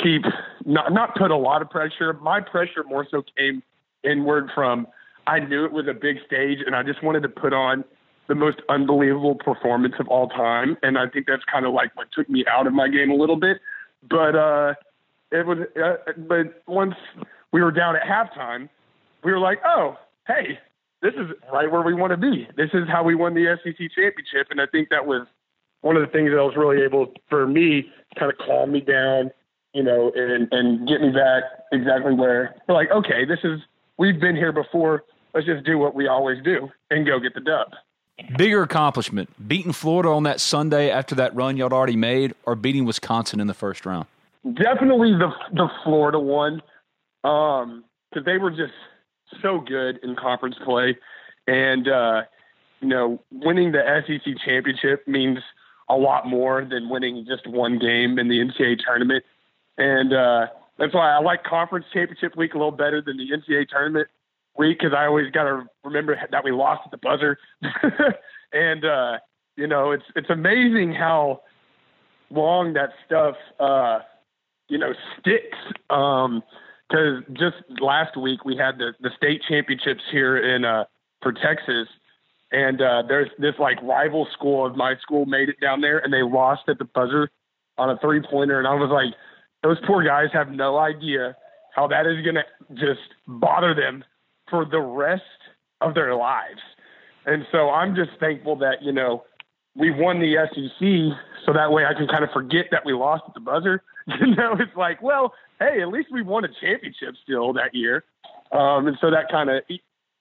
keep not not put a lot of pressure. My pressure more so came inward from I knew it was a big stage, and I just wanted to put on the most unbelievable performance of all time. And I think that's kind of like what took me out of my game a little bit. But uh, it was, uh, but once we were down at halftime, we were like, oh, hey, this is right where we want to be. This is how we won the SEC championship, and I think that was one of the things that was really able for me to kind of calm me down, you know, and and get me back exactly where we're like, okay, this is we've been here before. Let's just do what we always do and go get the dub. Bigger accomplishment: beating Florida on that Sunday after that run y'all already made, or beating Wisconsin in the first round. Definitely the the Florida one, because um, they were just so good in conference play, and uh, you know, winning the SEC championship means a lot more than winning just one game in the NCAA tournament, and uh, that's why I like conference championship week a little better than the NCAA tournament week because I always got to remember that we lost at the buzzer, and uh, you know, it's it's amazing how long that stuff uh, you know sticks. Um, because just last week we had the the state championships here in uh for Texas, and uh, there's this like rival school of my school made it down there, and they lost at the buzzer on a three pointer, and I was like, those poor guys have no idea how that is gonna just bother them for the rest of their lives, and so I'm just thankful that you know we won the SEC, so that way I can kind of forget that we lost at the buzzer. You know, it's like, well, hey, at least we won a championship still that year. Um, and so that kind of, you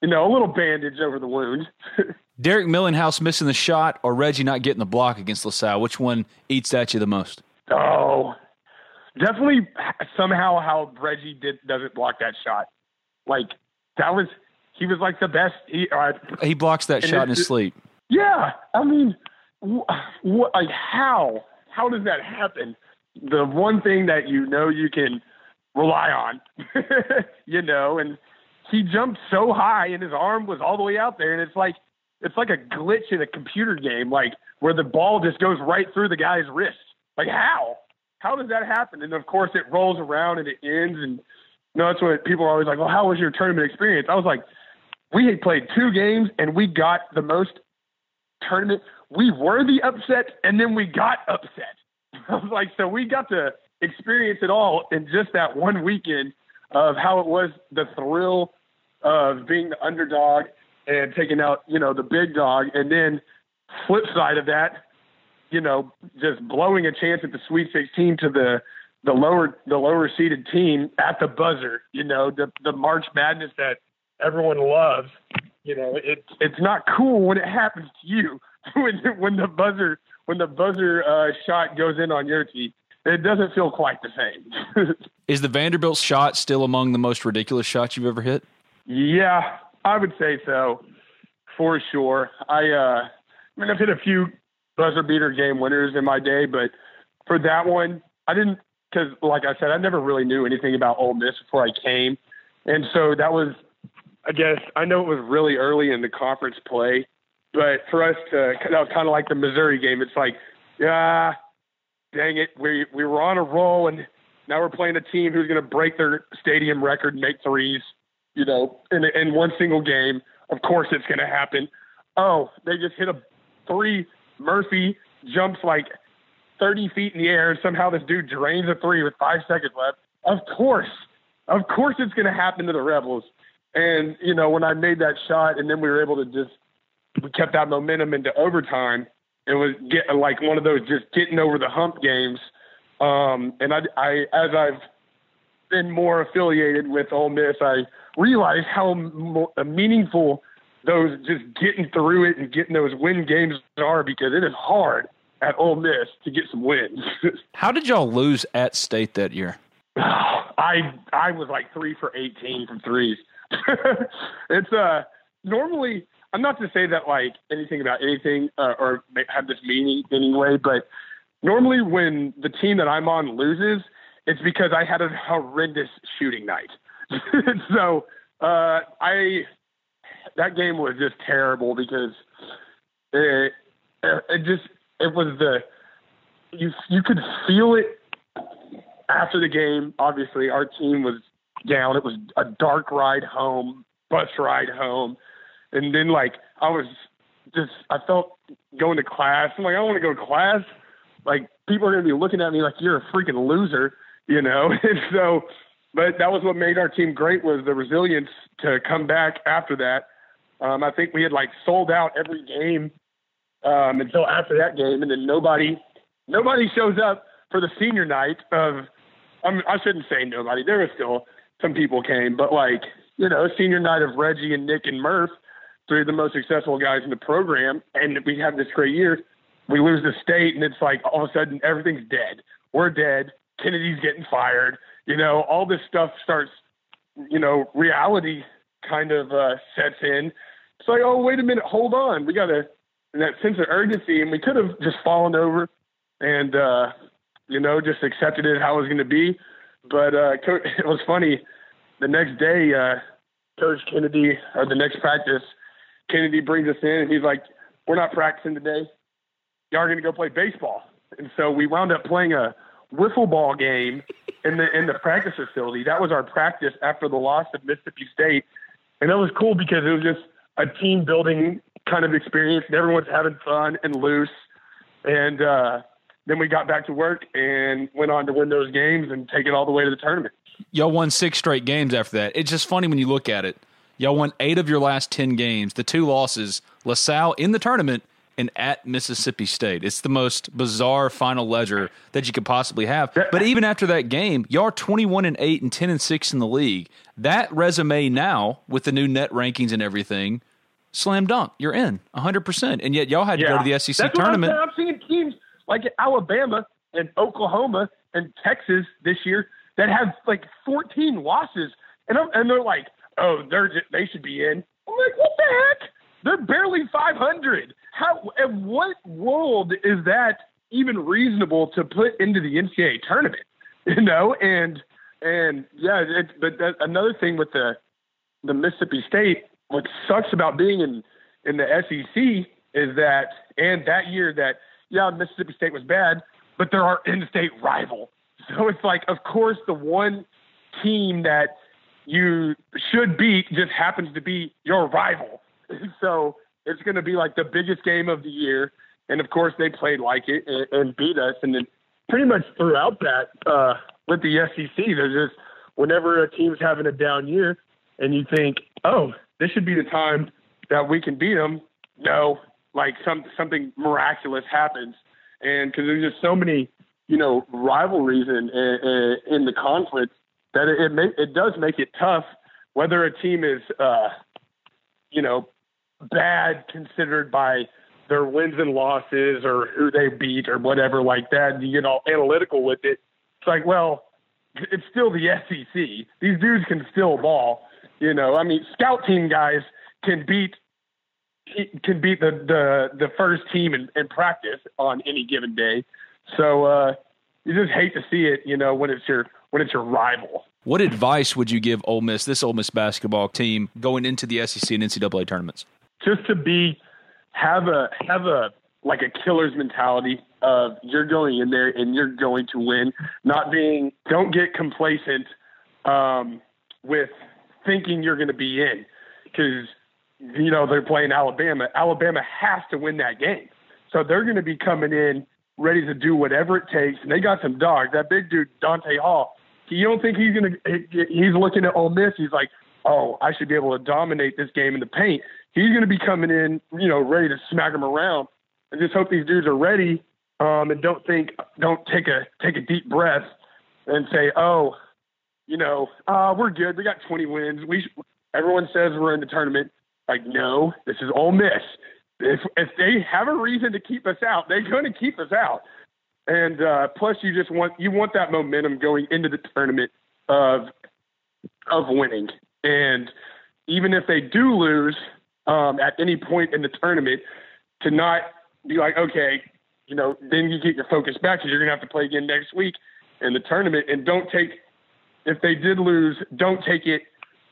know, a little bandage over the wound. Derrick Millinghaus missing the shot or Reggie not getting the block against LaSalle? Which one eats at you the most? Oh, definitely somehow how Reggie did doesn't block that shot. Like that was he was like the best. He uh, he blocks that shot in his sleep. Yeah, I mean, what like how how does that happen? the one thing that you know you can rely on, you know, and he jumped so high and his arm was all the way out there, and it's like it's like a glitch in a computer game, like where the ball just goes right through the guy's wrist. Like how? How does that happen? And of course, it rolls around and it ends. And know, that's what people are always like. Well, how was your tournament experience? I was like, we had played two games and we got the most tournament. We were the upset, and then we got upset. I was like, so we got to experience it all in just that one weekend of how it was the thrill of being the underdog and taking out, you know, the big dog. And then flip side of that, you know, just blowing a chance at the Sweet 16 to the the lower the lower seeded team at the buzzer. You know, the the March Madness that everyone loves. You know, it's it's not cool when it happens to you when when the buzzer when the buzzer uh, shot goes in on your team. It doesn't feel quite the same. Is the Vanderbilt shot still among the most ridiculous shots you've ever hit? Yeah, I would say so, for sure. I uh, I mean, I've hit a few buzzer beater game winners in my day, but for that one, I didn't because, like I said, I never really knew anything about Ole Miss before I came, and so that was, I guess, I know it was really early in the conference play, but for us to, that was kind of like the Missouri game. It's like, yeah, dang it, we we were on a roll, and now we're playing a team who's going to break their stadium record and make threes, you know, in in one single game. Of course, it's going to happen. Oh, they just hit a three. Murphy jumps like 30 feet in the air, and somehow this dude drains a three with five seconds left. Of course, of course, it's going to happen to the Rebels. And you know, when I made that shot, and then we were able to just we kept that momentum into overtime. It was getting like one of those just getting over the hump games. Um, and I, I, as I've been more affiliated with Ole Miss, I realize how mo- meaningful those just getting through it and getting those win games are because it is hard at Ole Miss to get some wins. How did y'all lose at state that year? I I was like three for eighteen from threes. it's uh normally I'm not to say that like anything about anything uh, or have this meaning anyway, but normally when the team that I'm on loses, it's because I had a horrendous shooting night. so uh, I that game was just terrible because it, it just it was the you you could feel it after the game. Obviously, our team was down. It was a dark ride home, bus ride home and then like I was just I felt going to class. I'm like, I don't want to go to class. Like people are gonna be looking at me like you're a freaking loser, you know. and so, but that was what made our team great was the resilience to come back after that. Um, I think we had like sold out every game um, until after that game, and then nobody nobody shows up for the senior night of. I, mean, I shouldn't say nobody. There was still some people came, but like you know, senior night of Reggie and Nick and Murph three of the most successful guys in the program, and we have this great year. We lose the state, and it's like all of a sudden everything's dead. We're dead. Kennedy's getting fired. You know, all this stuff starts. You know, reality kind of uh, sets in. It's like, oh, wait a minute, hold on. We got to that sense of urgency, and we could have just fallen over and uh, you know just accepted it how it was going to be. But uh, it was funny. The next day, uh, Coach Kennedy, or the next practice, Kennedy brings us in and he's like, We're not practicing today. Y'all are gonna go play baseball. And so we wound up playing a wiffle ball game in the in the practice facility. That was our practice after the loss of Mississippi State. And that was cool because it was just a team building kind of experience and everyone's having fun and loose. And uh, then we got back to work and went on to win those games and take it all the way to the tournament. Y'all won six straight games after that. It's just funny when you look at it. Y'all won eight of your last 10 games. The two losses, LaSalle in the tournament and at Mississippi State. It's the most bizarre final ledger that you could possibly have. But even after that game, y'all are 21 and 8 and 10 and 6 in the league. That resume now with the new net rankings and everything, slam dunk. You're in 100%. And yet y'all had to yeah. go to the SEC That's tournament. I'm, I'm seeing teams like Alabama and Oklahoma and Texas this year that have like 14 losses. And, I'm, and they're like, oh, they're they should be in. I'm like, what the heck? They're barely 500. How? In what world is that even reasonable to put into the NCAA tournament, you know, and and yeah, it, but that, another thing with the the Mississippi State, what sucks about being in in the SEC is that, and that year that yeah, Mississippi State was bad, but they're our in-state rival. So it's like, of course, the one team that you should beat just happens to be your rival. So it's going to be like the biggest game of the year. And of course, they played like it and, and beat us. And then pretty much throughout that, uh, with the SEC, there's just whenever a team's having a down year and you think, oh, this should be the time that we can beat them. No, like some something miraculous happens, and because there's just so many, you know, rivalries in in, in the conference that it it, may, it does make it tough whether a team is, uh, you know, bad considered by their wins and losses or who they beat or whatever like that. You get all analytical with it. It's like, well, it's still the SEC. These dudes can still ball. You know, I mean, scout team guys can beat can beat the the, the first team in, in practice on any given day. So uh, you just hate to see it, you know, when it's your when it's your rival. What advice would you give Ole Miss, this Ole Miss basketball team, going into the SEC and NCAA tournaments? Just to be have a have a like a killer's mentality of you're going in there and you're going to win. Not being don't get complacent um, with thinking you're going to be in because you know they're playing Alabama. Alabama has to win that game, so they're going to be coming in ready to do whatever it takes. And they got some dogs. That big dude Donta Hall. You don't think he's going to? He's looking at Ole Miss. He's like, oh, I should be able to dominate this game in the paint. He's going to be coming in, you know, ready to smack them around. And just hope these dudes are ready um, and don't think, don't take a take a deep breath and say, oh, you know, uh, we're good. We got 20 wins. We everyone says we're in the tournament. Like, no, this is Ole Miss. If if they have a reason to keep us out, they're going to keep us out. And uh, plus, you just want you want that momentum going into the tournament of of winning. And even if they do lose um, at any point in the tournament, to not be like, okay, you know, then you get your focus back because you're going to have to play again next week in the tournament. And don't take, if they did lose, don't take it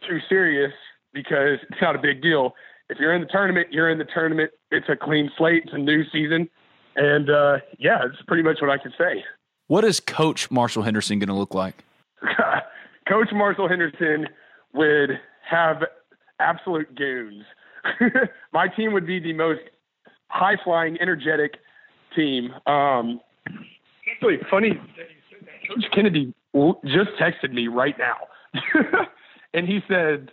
too serious because it's not a big deal. If you're in the tournament, you're in the tournament. It's a clean slate. It's a new season. And uh, yeah, it's pretty much what I can say. What is Coach Marshall Henderson going to look like? Coach Marshall Henderson would have absolute goons. My team would be the most high flying, energetic team. Um, actually, funny, Coach Kennedy just texted me right now, and he said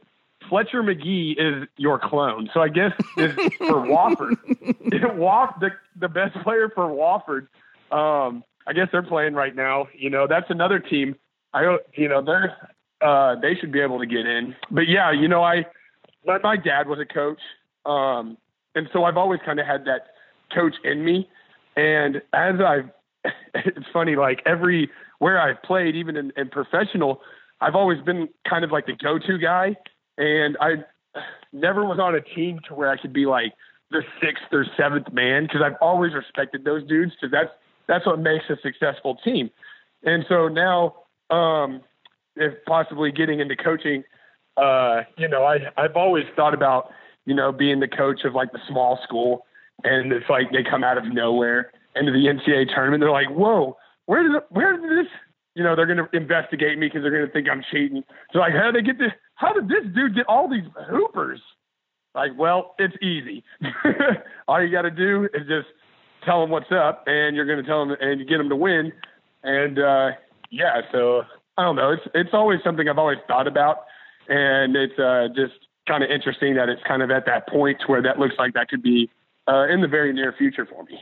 Fletcher Magee is your clone. So I guess is for Wofford. Woff, the the best player for Wofford. Um, I guess they're playing right now. You know, that's another team. I you know they're uh, they should be able to get in. But yeah, you know, I my, my dad was a coach, um, and so I've always kind of had that coach in me. And as I've, it's funny, like every where I've played, even in, in professional, I've always been kind of like the go-to guy, and I never was on a team to where I could be like the sixth or seventh man because I've always respected those dudes because that's that's what makes a successful team. And so now, um, if possibly getting into coaching, uh, you know, I I've always thought about you know being the coach of like the small school and it's like they come out of nowhere into the NCAA tournament. They're like, "Whoa, where did where did this?" You know, they're going to investigate me because they're going to think I'm cheating. So like, how did they get this? How did this dude get all these hoopers? Like, well, it's easy. all you got to do is just tell them what's up, and you're going to tell them and you get them to win. And uh, yeah, so I don't know. It's it's always something I've always thought about, and it's uh, just kind of interesting that it's kind of at that point where that looks like that could be uh, in the very near future for me.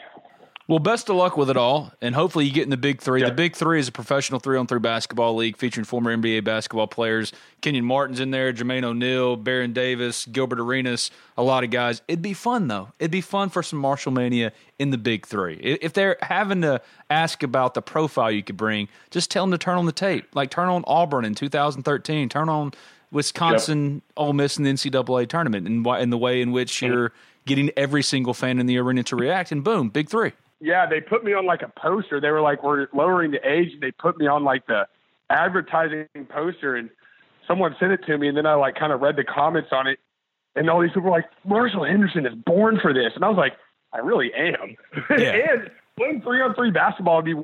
Well, best of luck with it all, and hopefully you get in the Big Three. The Big Three is a professional three-on-three basketball league featuring former NBA basketball players. Kenyon Martin's in there, Jermaine O'Neal, Baron Davis, Gilbert Arenas, a lot of guys. It'd be fun though. It'd be fun for some Marshall mania in the Big Three. If they're having to ask about the profile you could bring, just tell them to turn on the tape. Like turn on Auburn in 2013. Turn on Wisconsin, yep. Ole Miss in the NCAA tournament, and in the way in which mm-hmm. you're getting every single fan in the arena to react, and boom, Big Three. Yeah, they put me on like a poster. They were like, we're lowering the age. They put me on like the advertising poster, and someone sent it to me, and then I like kind of read the comments on it, and all these people were like, Marshall Henderson is born for this, and I was like, I really am. Yeah. and playing three on three basketball would be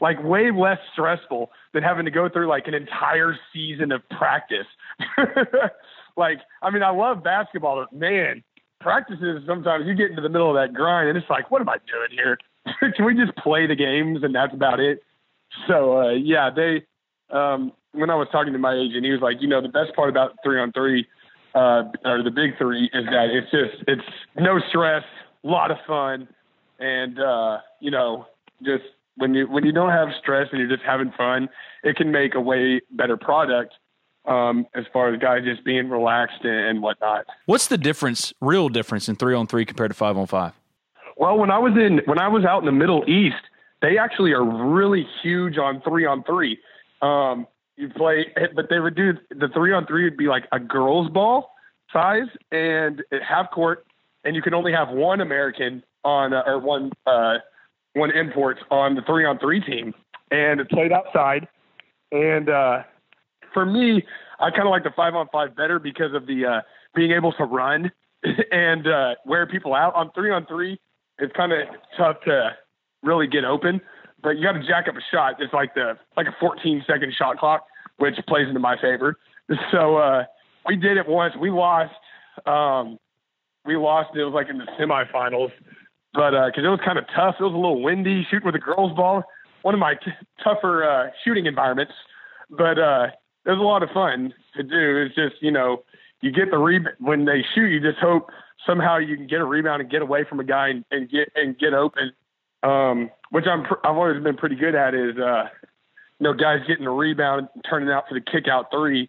like way less stressful than having to go through like an entire season of practice. like, I mean, I love basketball, but man, practices sometimes you get into the middle of that grind and it's like, what am I doing here? Can we just play the games and that's about it? So uh, yeah, they um, when I was talking to my agent, he was like, you know, the best part about three on three uh, or the big three is that it's just it's no stress, a lot of fun, and uh, you know, just when you when you don't have stress and you're just having fun, it can make a way better product um, as far as guys just being relaxed and, and whatnot. What's the difference, real difference in three on three compared to five on five? Well, when I was in when I was out in the Middle East, they actually are really huge on three on three. Um, you play, but they would do the three on three would be like a girls' ball size and half court, and you can only have one American on uh, or one uh, one import on the three on three team, and it played outside. And uh, for me, I kind of like the five on five better because of the uh, being able to run and uh, wear people out on three on three. It's kind of tough to really get open, but you got to jack up a shot. It's like the like a 14 second shot clock, which plays into my favor. So uh, we did it once. We lost. Um, we lost. It was like in the semifinals, but because it was kind of tough. It was a little windy shooting with a girls' ball. One of my t- tougher uh, shooting environments, but uh, it was a lot of fun to do. It's just you know you get the rebound when they shoot. You just hope somehow you can get a rebound and get away from a guy and, and get and get open. Um, which I'm pr- I've always been pretty good at is uh, you know guys getting a rebound and turning out for the kick out three.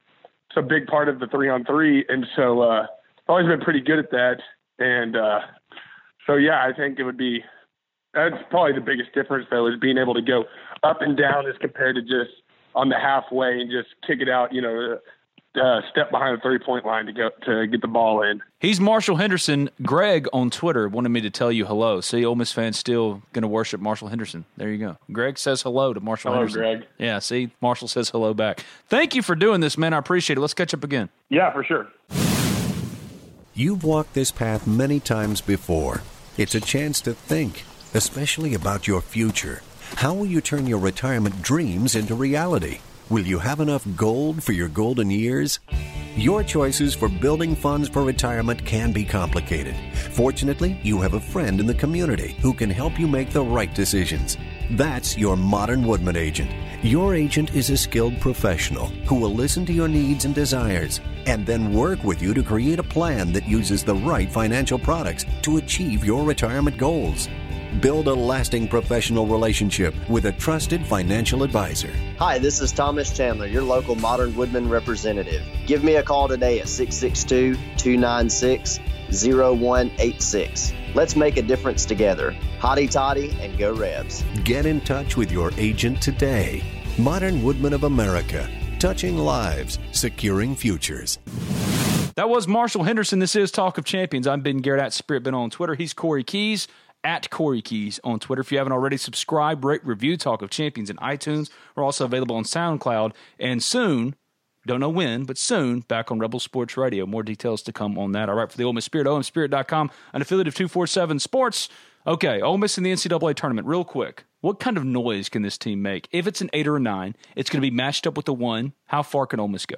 It's a big part of the three on three, and so uh, I've always been pretty good at that. And uh, so yeah, I think it would be that's probably the biggest difference though is being able to go up and down as compared to just on the halfway and just kick it out. You know, uh, step behind the three point line to go to get the ball in. He's Marshall Henderson. Greg on Twitter wanted me to tell you hello. See, Ole Miss fans still going to worship Marshall Henderson. There you go. Greg says hello to Marshall Hello, Henderson. Greg. Yeah, see, Marshall says hello back. Thank you for doing this, man. I appreciate it. Let's catch up again. Yeah, for sure. You've walked this path many times before. It's a chance to think, especially about your future. How will you turn your retirement dreams into reality? Will you have enough gold for your golden years? Your choices for building funds for retirement can be complicated. Fortunately, you have a friend in the community who can help you make the right decisions. That's your Modern Woodmen agent. Your agent is a skilled professional who will listen to your needs and desires and then work with you to create a plan that uses the right financial products to achieve your retirement goals. Build a lasting professional relationship with a trusted financial advisor. Hi, this is Thomas Chandler, your local Modern Woodmen representative. Give me a call today at 662 296 0186. Let's make a difference together. Hotty toddy and go Rebs. Get in touch with your agent today. Modern Woodmen of America, touching lives, securing futures. That was Marshall Henderson. This is Talk of Champions. I'm Ben Garrett at Spirit Ben on Twitter. He's Kory Keys at Kory Keys on Twitter. If you haven't already, subscribe, rate, review Talk of Champions in iTunes. We're also available on SoundCloud and soon, don't know when, but soon, back on Rebel Sports Radio. More details to come on that. All right, for the Ole Miss Spirit, omspirit.com, an affiliate of 247 Sports. Okay, Ole Miss in the NCAA tournament, real quick. What kind of noise can this team make? If it's an eight or a nine, it's going to be matched up with the one. How far can Ole Miss go?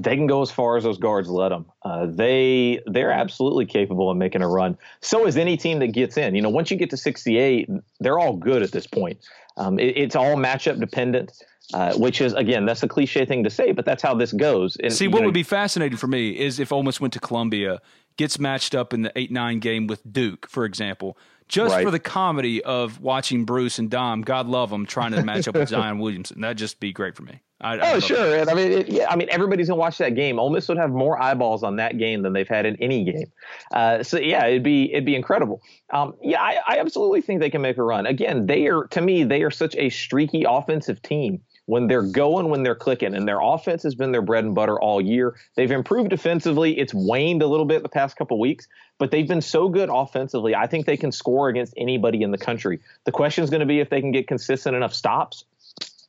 They can go as far as those guards let them. Uh, they they're absolutely capable of making a run. So is any team that gets in. You know, once you get to 68, they're all good at this point. Um, it, it's all matchup dependent, uh, which is again that's a cliche thing to say, but that's how this goes. And, See, what know, would be fascinating for me is if Ole Miss went to Columbia, gets matched up in the eight nine game with Duke, for example, just Right. for the comedy of watching Bruce and Dom, God love them, trying to match up with Zion Williamson. That'd just be great for me. I, Oh, sure. And I mean, it, yeah, I mean, everybody's gonna watch that game. Ole Miss would have more eyeballs on that game than they've had in any game. Uh, so yeah, it'd be it'd be incredible. Um, yeah, I, I absolutely think they can make a run. Again, they are to me they are such a streaky offensive team. when they're going, when they're clicking, and their offense has been their bread and butter all year. They've improved defensively. It's waned a little bit the past couple weeks, but they've been so good offensively. I think they can score against anybody in the country. The question is going to be if they can get consistent enough stops.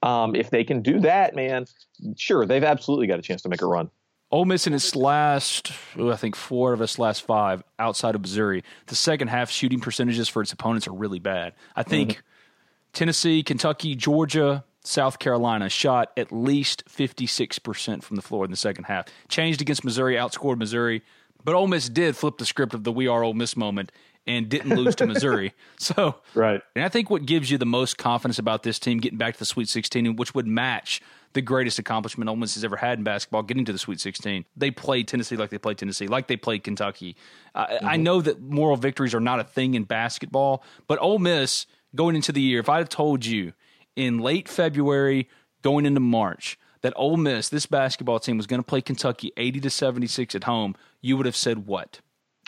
Um, if they can do that, man, sure, they've absolutely got a chance to make a run. Ole Miss in its last, oh, I think four of its last five outside of Missouri, the second half shooting percentages for its opponents are really bad. I think mm-hmm. Tennessee, Kentucky, Georgia, South Carolina shot at least 56% from the floor in the second half. Changed against Missouri, outscored Missouri, but Ole Miss did flip the script of the we are Ole Miss moment and didn't lose to Missouri. So, right. And I think what gives you the most confidence about this team getting back to the Sweet 16, which would match the greatest accomplishment Ole Miss has ever had in basketball, getting to the Sweet 16. They played Tennessee like they played Tennessee, like they played Kentucky. Uh, mm-hmm. I know that moral victories are not a thing in basketball, but Ole Miss going into the year, if I had told you in late February, going into March, that Ole Miss, this basketball team, was going to play Kentucky 80 to 76 at home, you would have said what?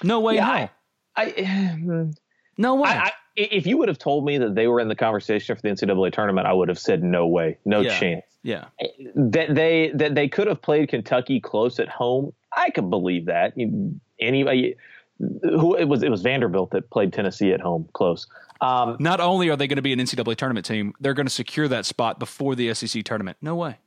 No way, yeah, no. I, I no way. I, if you would have told me that they were in the conversation for the NCAA tournament, I would have said no way, no yeah. chance. Yeah, that they that they could have played Kentucky close at home. I could believe that. Anybody who it was it was Vanderbilt that played Tennessee at home close. Um, Not only are they going to be an NCAA tournament team, they're going to secure that spot before the SEC tournament. No way.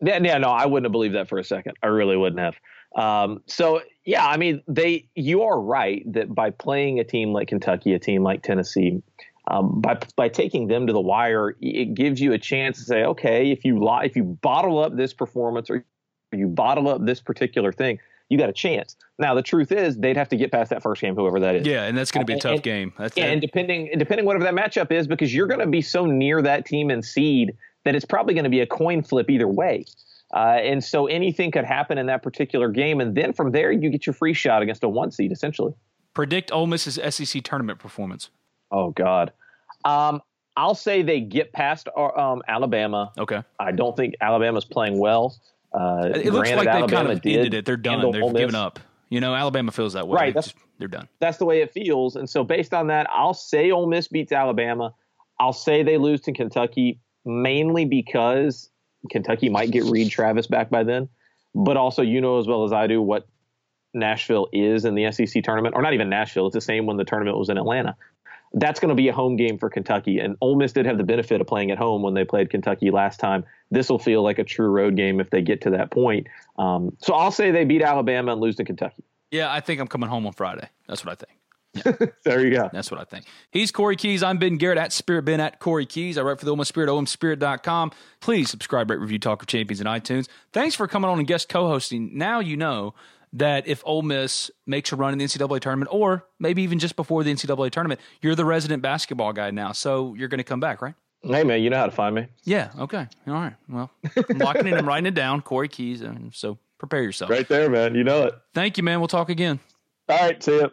Yeah, yeah, no, I wouldn't have believed that for a second. I really wouldn't have. Um, so yeah, I mean, they you are right that by playing a team like Kentucky, a team like Tennessee, um, by by taking them to the wire, it gives you a chance to say, okay, if you lie, if you bottle up this performance or you bottle up this particular thing, you got a chance. Now the truth is they'd have to get past that first game, whoever that is. Yeah, and that's going to be a tough and, game. That's yeah, and depending depending whatever that matchup is, because you're going to be so near that team and seed that it's probably going to be a coin flip either way. Uh, and so anything could happen in that particular game, and then from there you get your free shot against a one seed essentially. Predict Ole Miss's SEC tournament performance. Oh God, um, I'll say they get past uh, um, Alabama. Okay, I don't think Alabama's playing well. Uh, it looks like they kind of ended it. They're done. They've given up. You know, Alabama feels that way. Right. That's, they're done. That's the way it feels. And so based on that, I'll say Ole Miss beats Alabama. I'll say they lose to Kentucky mainly because Kentucky might get Reid Travis back by then. But also, you know as well as I do what Nashville is in the SEC tournament, or not even Nashville. It's the same when the tournament was in Atlanta. That's going to be a home game for Kentucky, and Ole Miss did have the benefit of playing at home when they played Kentucky last time. This will feel like a true road game if they get to that point. Um, so I'll say they beat Alabama and lose to Kentucky. Yeah, I think I'm coming home on Friday. That's what I think. there you go. That's what I think. He's Kory Keys. I'm Ben Garrett at Spirit Ben at Kory Keys. I write for the Miss Spirit, omspirit.com. Please subscribe, rate, review, talk of champions in iTunes. Thanks for coming on and guest co-hosting. Now you know that if Ole Miss makes a run in the NCAA tournament, or maybe even just before the NCAA tournament, you're the resident basketball guy now. So you're going to come back, right? Hey man, you know how to find me. Yeah. Okay. All right. Well, I'm locking in and writing it down. Kory Keys. And so prepare yourself. Right there, man. You know it. Thank you, man. We'll talk again. All right. See you.